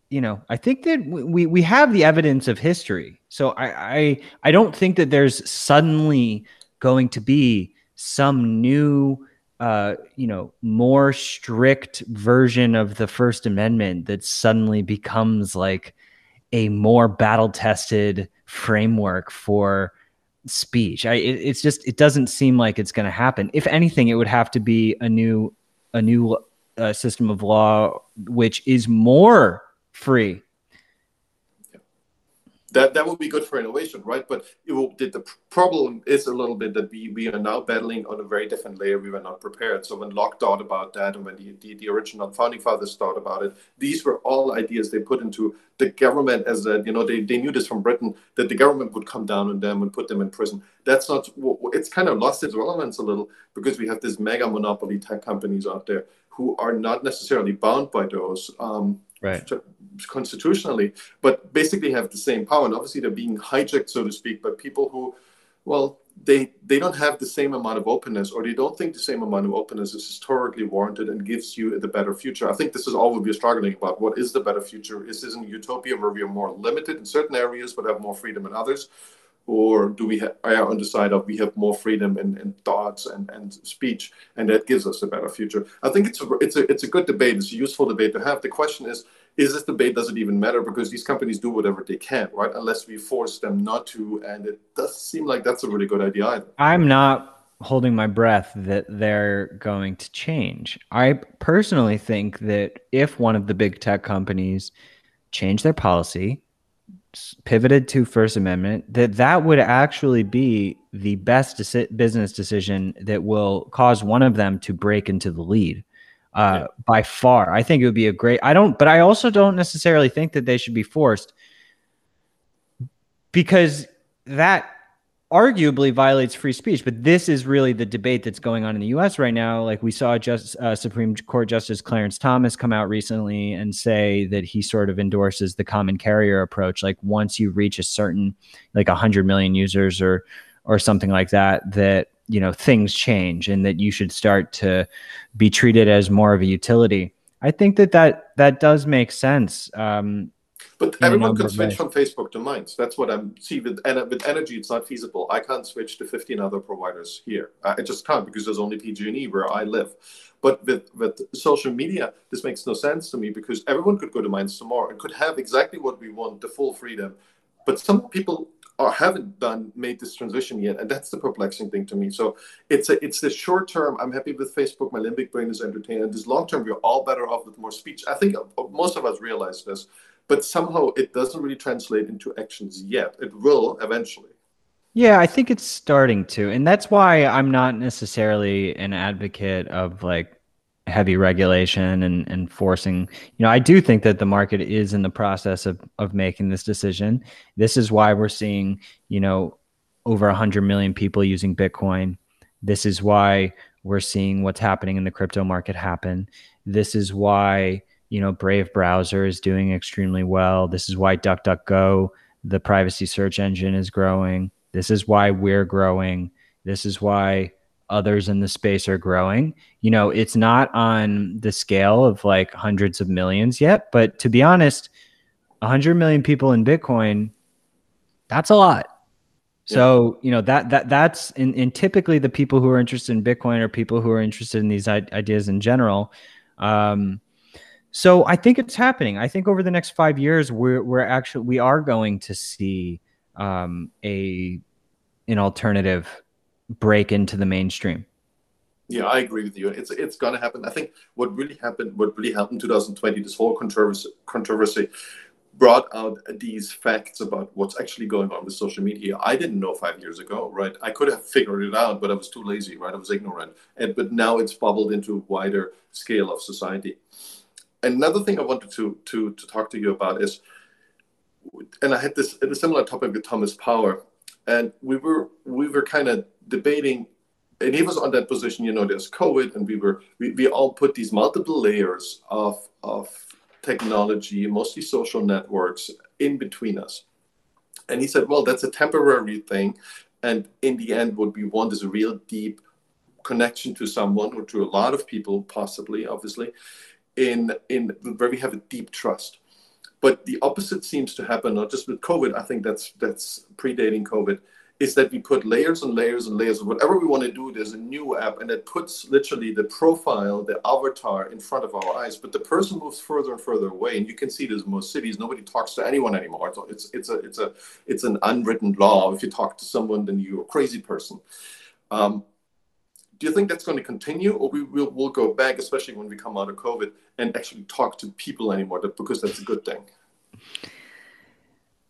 you know i think that we we have the evidence of history so i i i don't think that there's suddenly going to be some new uh, you know, more strict version of the First Amendment that suddenly becomes like a more battle tested framework for speech. I, it, it's just it doesn't seem like it's going to happen. If anything, it would have to be a new a new uh, system of law which is more free that that would be good for innovation, right? But it will, the, problem is a little bit that we, we are now battling on a very different layer. We were not prepared. So when Locke thought about that, and when the, the, the, original founding fathers thought about it, these were all ideas they put into the government as a you know they, they knew this from Britain that the government would come down on them and put them in prison. That's not it's kind of lost its relevance a little because we have this mega monopoly tech companies out there who are not necessarily bound by those. Um, right constitutionally, but basically have the same power. And obviously, they're being hijacked, so to speak, by people who, well, they they don't have the same amount of openness, or they don't think the same amount of openness is historically warranted and gives you the better future. I think this is all we're struggling about. What is the better future? Is this a utopia where we are more limited in certain areas but have more freedom in others? or do we have, are on the side of we have more freedom in, in thoughts and, and speech and that gives us a better future i think it's a, it's a it's a good debate it's a useful debate to have the question is is this debate does it even matter because these companies do whatever they can right? Unless we force them not to and it does seem like that's a really good idea either. I'm not holding my breath that they're going to change. I personally think that if one of the big tech companies change their policy pivoted to First Amendment, that that would actually be the best business decision that will cause one of them to break into the lead. Uh, yeah. By far, I think it would be a great. I don't, but I also don't necessarily think that they should be forced because that arguably violates free speech. But this is really the debate that's going on in the U.S. right now. Like we saw just uh, Supreme Court Justice Clarence Thomas come out recently and say that he sort of endorses the common carrier approach. Like once you reach a certain, like a hundred million users or or something like that, that you know things change and that you should start to be treated as more of a utility. I think that that that does make sense. Um, but everyone can switch from Facebook to Minds. That's what I'm see with with energy. It's not feasible. I can't switch to 15 other providers here. I just can't because there's only PG&E where I live. But with with social media, this makes no sense to me because everyone could go to Minds tomorrow and could have exactly what we want, the full freedom. But some people or haven't done made this transition yet, and that's the perplexing thing to me. So it's a it's the short term. I'm happy with Facebook. My limbic brain is entertained. And this long term, we're all better off with more speech. I think uh, most of us realize this, but somehow it doesn't really translate into actions yet. It will eventually. Yeah, I think it's starting to, and that's why I'm not necessarily an advocate of like heavy regulation and, and forcing you know i do think that the market is in the process of, of making this decision. This is why we're seeing you know over 100 million people using bitcoin. This is why we're seeing what's happening in the crypto market happen. This is why you know brave browser is doing extremely well. This is why duckduckgo the privacy search engine is growing. This is why we're growing. This is why others in the space are growing. You know, it's not on the scale of like hundreds of millions yet, but to be honest, 100 million people in Bitcoin, that's a lot. So, you know, that that that's and, in typically the people who are interested in Bitcoin are people who are interested in these ideas in general. Um, so I think it's happening. I think over the next five years, we're we're actually we are going to see um, a an alternative break into the mainstream. Yeah, I agree with you. It's it's gonna happen. I think what really happened, what really happened in 2020, this whole controversy controversy brought out these facts about what's actually going on with social media. I didn't know five years ago, right? I could have figured it out, but I was too lazy, right? I was ignorant. And but now it's bubbled into a wider scale of society. Another thing I wanted to to to talk to you about is, and I had this a similar topic with Thomas Power, and we were we were kind of debating and he was on that position you know there's covid and we were we, we all put these multiple layers of of technology mostly social networks in between us. And he said well that's a temporary thing and in the end what we want is a real deep connection to someone or to a lot of people possibly obviously in in where we have a deep trust but the opposite seems to happen not just with covid i think that's that's predating covid is that we put layers and layers and layers of whatever we want to do. There's a new app, and it puts literally the profile, the avatar in front of our eyes. But the person moves further and further away, and you can see in most cities. Nobody talks to anyone anymore. So It's it's a it's a it's an unwritten law. If you talk to someone, then you're a crazy person. Um, do you think that's going to continue, or we will we'll go back, especially when we come out of COVID, and actually talk to people anymore? Because that's a good thing.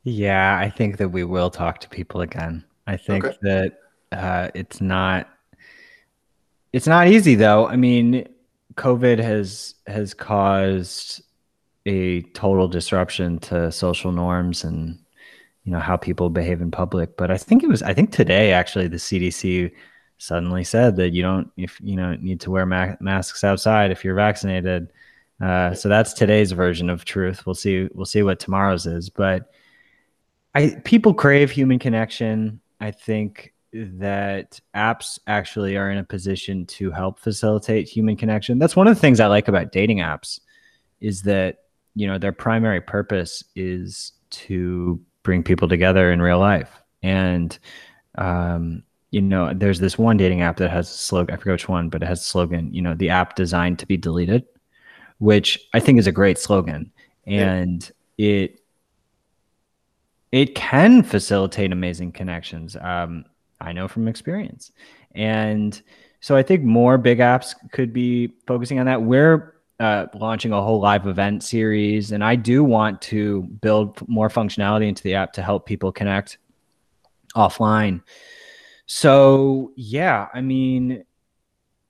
Yeah, I think that we will talk to people again. I think okay. that uh, it's not it's not easy though. I mean, COVID has has caused a total disruption to social norms and you know how people behave in public. But I think it was I think today actually the CDC suddenly said that you don't if you know need to wear ma- masks outside if you're vaccinated. Uh, so that's today's version of truth. We'll see. We'll see what tomorrow's is. But I people crave human connection. I think that apps actually are in a position to help facilitate human connection. That's one of the things I like about dating apps is that, you know, their primary purpose is to bring people together in real life. And um, you know, there's this one dating app that has a slogan, I forget which one, but it has a slogan, you know, the app designed to be deleted, which I think is a great slogan. And yeah. it it can facilitate amazing connections. Um, I know from experience. And so I think more big apps could be focusing on that. We're uh, launching a whole live event series, and I do want to build more functionality into the app to help people connect offline. So, yeah, I mean,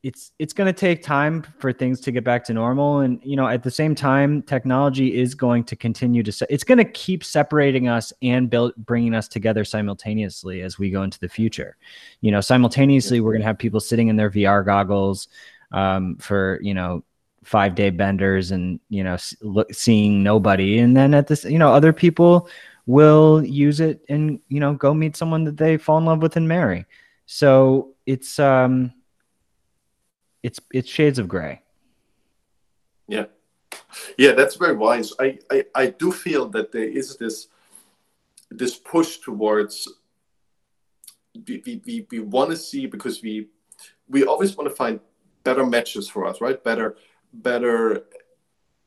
it's it's going to take time for things to get back to normal. And you know at the same time technology is going to continue to se- it's going to keep separating us and build bringing us together simultaneously as we go into the future. You know simultaneously we're going to have people sitting in their vr goggles um, for you know five day benders and you know look, seeing nobody. And then at this you know other people will use it and you know go meet someone that they fall in love with and marry so it's um it's it's shades of gray. Yeah, yeah, that's very wise. I, I I do feel that there is this this push towards we we, we, we want to see because we we always want to find better matches for us, right? Better better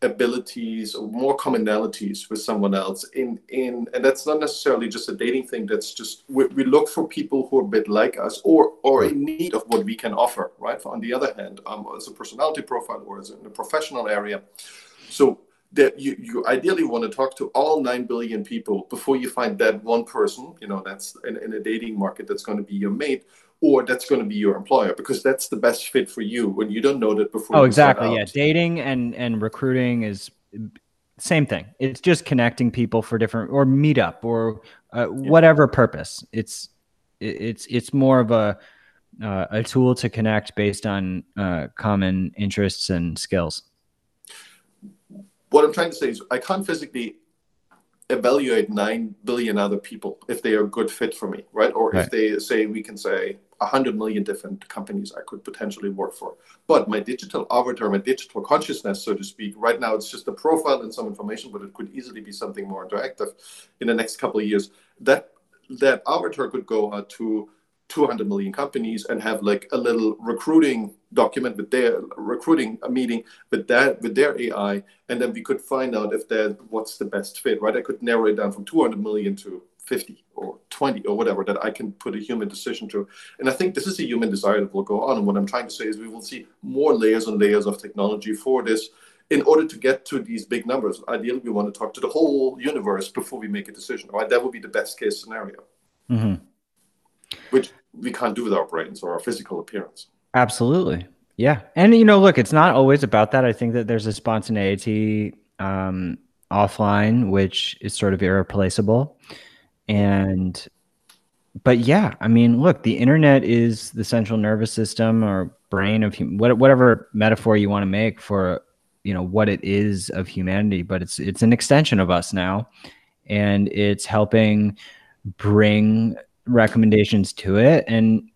abilities or more commonalities with someone else in in and that's not necessarily just a dating thing that's just we, we look for people who are a bit like us or or in need of what we can offer right? On the other hand um, as a personality profile or as in a professional area. So that you, you ideally want to talk to all 9 billion people before you find that one person you know that's in, in a dating market that's going to be your mate or that's going to be your employer because that's the best fit for you when you don't know that before. Oh, exactly. Yeah, dating and and recruiting is same thing. It's just connecting people for different or meetup or uh, whatever purpose. It's it's it's more of a uh, a tool to connect based on uh, common interests and skills. What I'm trying to say is, I can't physically evaluate 9 billion other people if they are a good fit for me right? Or right. if they say we can say 100 million different companies i could potentially work for. But my digital avatar my digital consciousness so to speak right now it's just a profile and some information but it could easily be something more interactive in the next couple of years. That that avatar could go out to 200 million companies and have like a little recruiting document with their recruiting a meeting with that with their AI, and then we could find out if that what's the best fit, right? I could narrow it down from 200 million to 50 or 20 or whatever that I can put a human decision to. And I think this is a human desire that will go on. And what I'm trying to say is we will see more layers and layers of technology for this in order to get to these big numbers. Ideally, we want to talk to the whole universe before we make a decision, right? That would be the best case scenario. Mm-hmm. Which we can't do with our brains or our physical appearance. Absolutely. Yeah. And, you know, look, it's not always about that. I think that there's a spontaneity um, offline, which is sort of irreplaceable. And, but yeah, I mean, look, the internet is the central nervous system or brain of whatever metaphor you want to make for, you know, what it is of humanity, but it's, it's an extension of us now. And it's helping bring recommendations to it and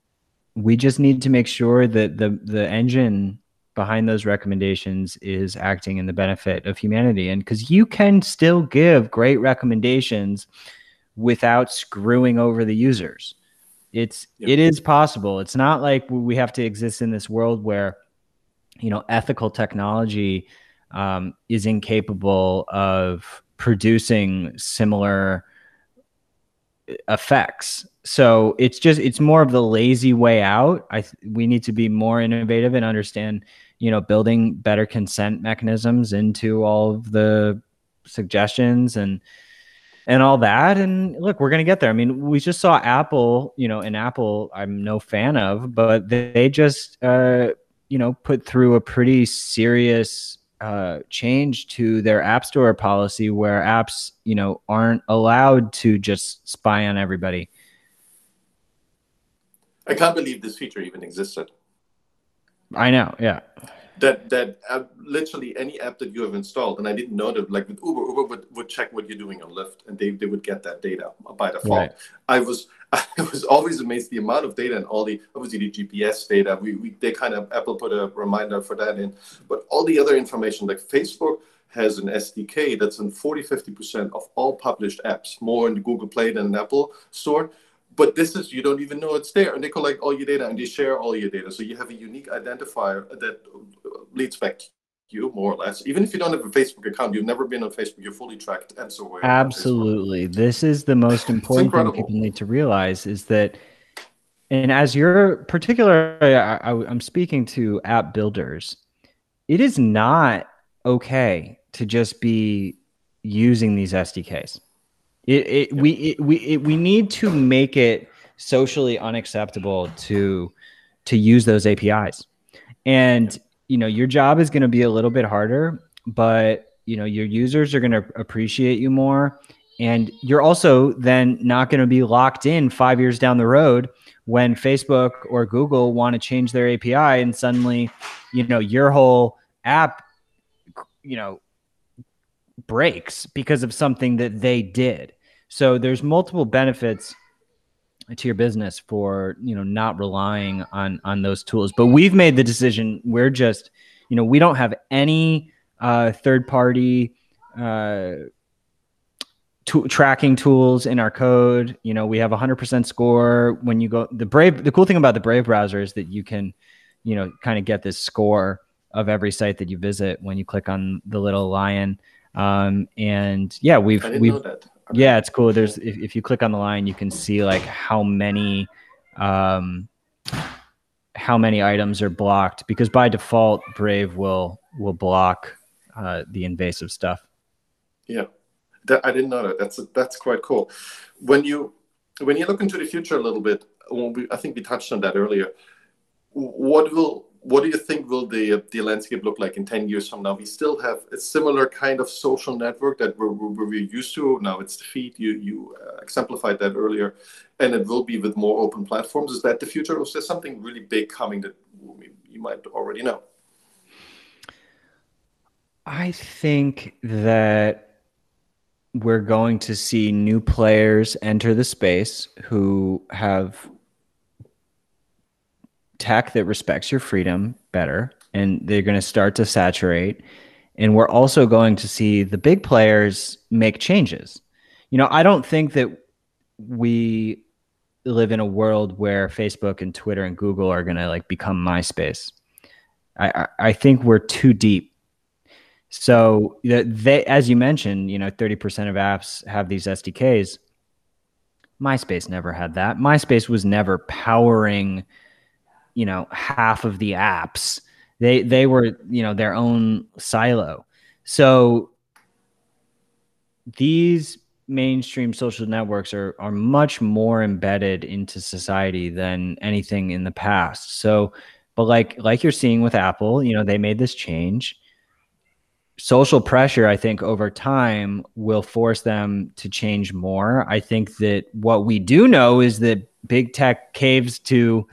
we just need to make sure that the the engine behind those recommendations is acting in the benefit of humanity. And because you can still give great recommendations without screwing over the users. It's yep. it is possible. It's not like we have to exist in this world where you know ethical technology um, is incapable of producing similar effects. So it's just it's more of the lazy way out. I we need to be more innovative and understand, you know, building better consent mechanisms into all of the suggestions and and all that. And look, we're gonna get there. I mean, we just saw Apple, you know, and Apple I'm no fan of, but they just uh, you know, put through a pretty serious uh, change to their app store policy where apps, you know, aren't allowed to just spy on everybody. I can't believe this feature even existed. I know, yeah that that uh, literally any app that you have installed, and I didn't know that, like with Uber, Uber would, would check what you're doing on Lyft, and they, they would get that data by default. Right. I was [LAUGHS] I was always amazed the amount of data and all the obviously the GPS data. We, we they kind of Apple put a reminder for that in, but all the other information like Facebook has an SDK that's in 40 50% of all published apps, more in the Google Play than an Apple Store but this is you don't even know it's there. And they collect all your data and they share all your data. So you have a unique identifier that leads back to you more or less. Even if you don't have a facebook account you've never been on facebook you're fully tracked and so on absolutely. This is the most [LAUGHS] important thing people need to realize is that and as you're particularly I, I, i'm speaking to app builders it is not okay to just be using these sdks it, it we it, we it, we need to make it socially unacceptable to to use those APIs. And you know, your job is going to be a little bit harder, but you know, your users are going to appreciate you more and you're also then not going to be locked in 5 years down the road when Facebook or Google want to change their API and suddenly, you know, your whole app you know breaks because of something that they did. So there's multiple benefits to your business for you know not relying on on those tools. But we've made the decision. We're just you know we don't have any uh, third party. Uh, to- tracking tools in our code. You know, we have a hundred percent score when you go the Brave. The cool thing about the Brave browser is that you can, you know, kind of get this score of every site that you visit when you click on the little lion. Um, and yeah, we've we've yeah, it's cool. There's if, if you click on the line, you can see like how many um, how many items are blocked because by default Brave will will block uh, the invasive stuff. Yeah, that, I didn't know that. That's that's quite cool. When you when you look into the future a little bit, we, I think we touched on that earlier. What will what do you think will the the landscape look like in 10 years from now? We still have a similar kind of social network that we're, we're, we're used to. Now it's the feed you you uh, exemplified that earlier. And it will be with more open platforms. Is that the future? Or is there something really big coming that you might already know? I think that we're going to see new players enter the space who have tech that respects your freedom better and they're going to start to saturate. And we're also going to see the big players make changes. You know i don't think that we live in a world where facebook and twitter and google are going to like become myspace. I i think we're too deep. So they as you mentioned you know 30% of apps have these sdks myspace never had that. Myspace was never powering you know half of the apps. They they were you know their own silo. So these mainstream social networks are are much more embedded into society than anything in the past. So but like like you're seeing with apple you know they made this change. Social pressure i think over time will force them to change more. I think that what we do know is that big tech caves to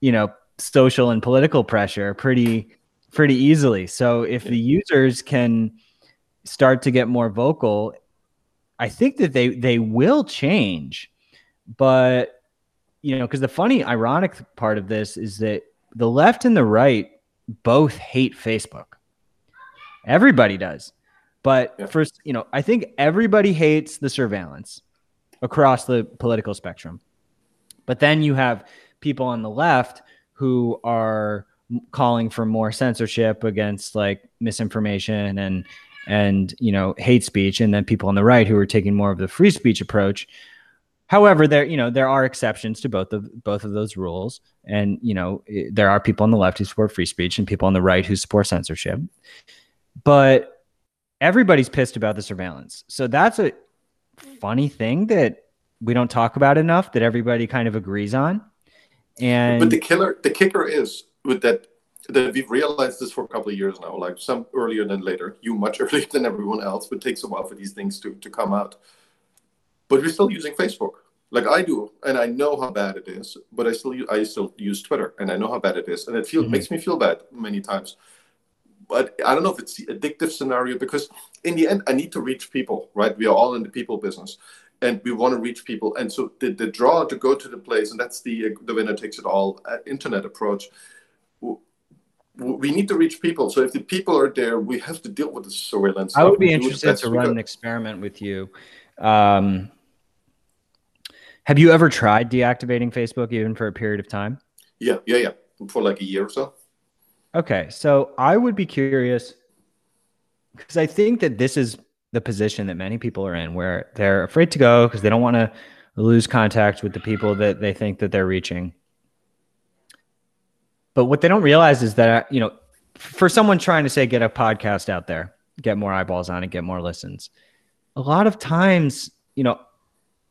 you know social and political pressure pretty pretty easily. So if the users can start to get more vocal, I think that they they will change. But you know, because the funny ironic part of this is that the left and the right both hate Facebook. Everybody does. But yeah. first, you know, I think everybody hates the surveillance across the political spectrum. But then you have people on the left who are calling for more censorship against like misinformation and and you know hate speech and then people on the right who are taking more of the free speech approach. However there you know there are exceptions to both of both of those rules. And you know there are people on the left who support free speech and people on the right who support censorship. But everybody's pissed about the surveillance. So that's a funny thing that we don't talk about enough that everybody kind of agrees on and but the killer, the kicker is with that that we've realized this for a couple of years now. Like some earlier than later, you much [LAUGHS] earlier than everyone else. But it takes a while for these things to to come out. But we're still using Facebook, like I do, and I know how bad it is. But I still I still use Twitter, and I know how bad it is, and it feels mm-hmm. makes me feel bad many times. But I don't know if it's the addictive scenario because in the end, I need to reach people, right? We are all in the people business, and we want to reach people. And so the, the draw to go to the place, and that's the the winner takes it all uh, internet approach. We need to reach people. So if the people are there, we have to deal with the surveillance. I would be interested to run an experiment with you. Um, have you ever tried deactivating Facebook even for a period of time? Yeah, yeah, yeah, for like a year or so. Okay, so I would be curious because I think that this is the position that many people are in where they're afraid to go because they don't want to lose contact with the people that they think that they're reaching. But what they don't realize is that, you know, for someone trying to say, get a podcast out there, get more eyeballs on it, get more listens, a lot of times, you know,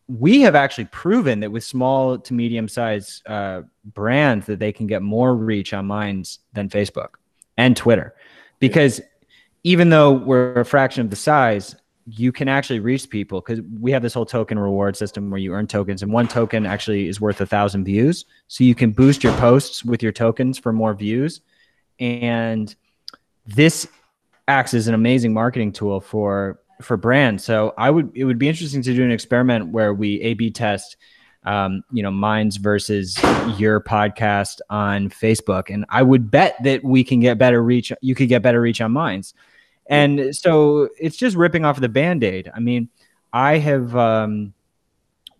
we have actually proven that with small to medium sized uh, brands that they can get more reach on minds than Facebook and Twitter. Because even though we're a fraction of the size, you can actually reach people because we have this whole token reward system where you earn tokens, and one token actually is worth a thousand views. So you can boost your posts with your tokens for more views, and this acts as an amazing marketing tool for for brands. So I would it would be interesting to do an experiment where we A/B test um, you know, Minds versus your podcast on Facebook. And I would bet that we can get better reach. You could get better reach on Minds. And so it's just ripping off the band aid. I mean, I have, um,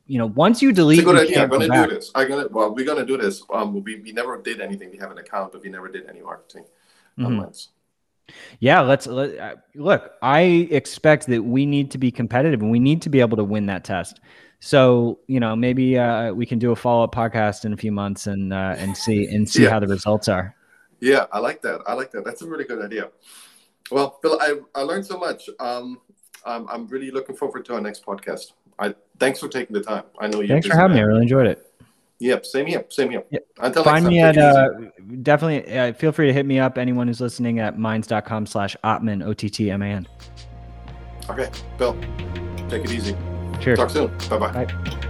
you know, once you delete, it's a good idea. I'm going to do this. I'm going to, well, we're going to do this. Um, we, we never did anything. We have an account, but we never did any marketing. mm-hmm. Yeah, let's let, uh, look. I expect that we need to be competitive and we need to be able to win that test. So you know, maybe uh, we can do a follow up podcast in a few months and uh, and see and see yeah. how the results are. Yeah, I like that. I like that. That's a really good idea. Well, Phil, I, I learned so much. Um, I'm, I'm really looking forward to our next podcast. I thanks for taking the time. I know you. Thanks for having me. I really enjoyed it. Yep, same here. Same here. Yep. Until Find me at uh, definitely. Uh, feel free to hit me up. Anyone who's listening at minds.com slash Ottman O T T M A N. Okay, Bill. Take it easy. Cheers. Talk soon. Bye-bye. Bye.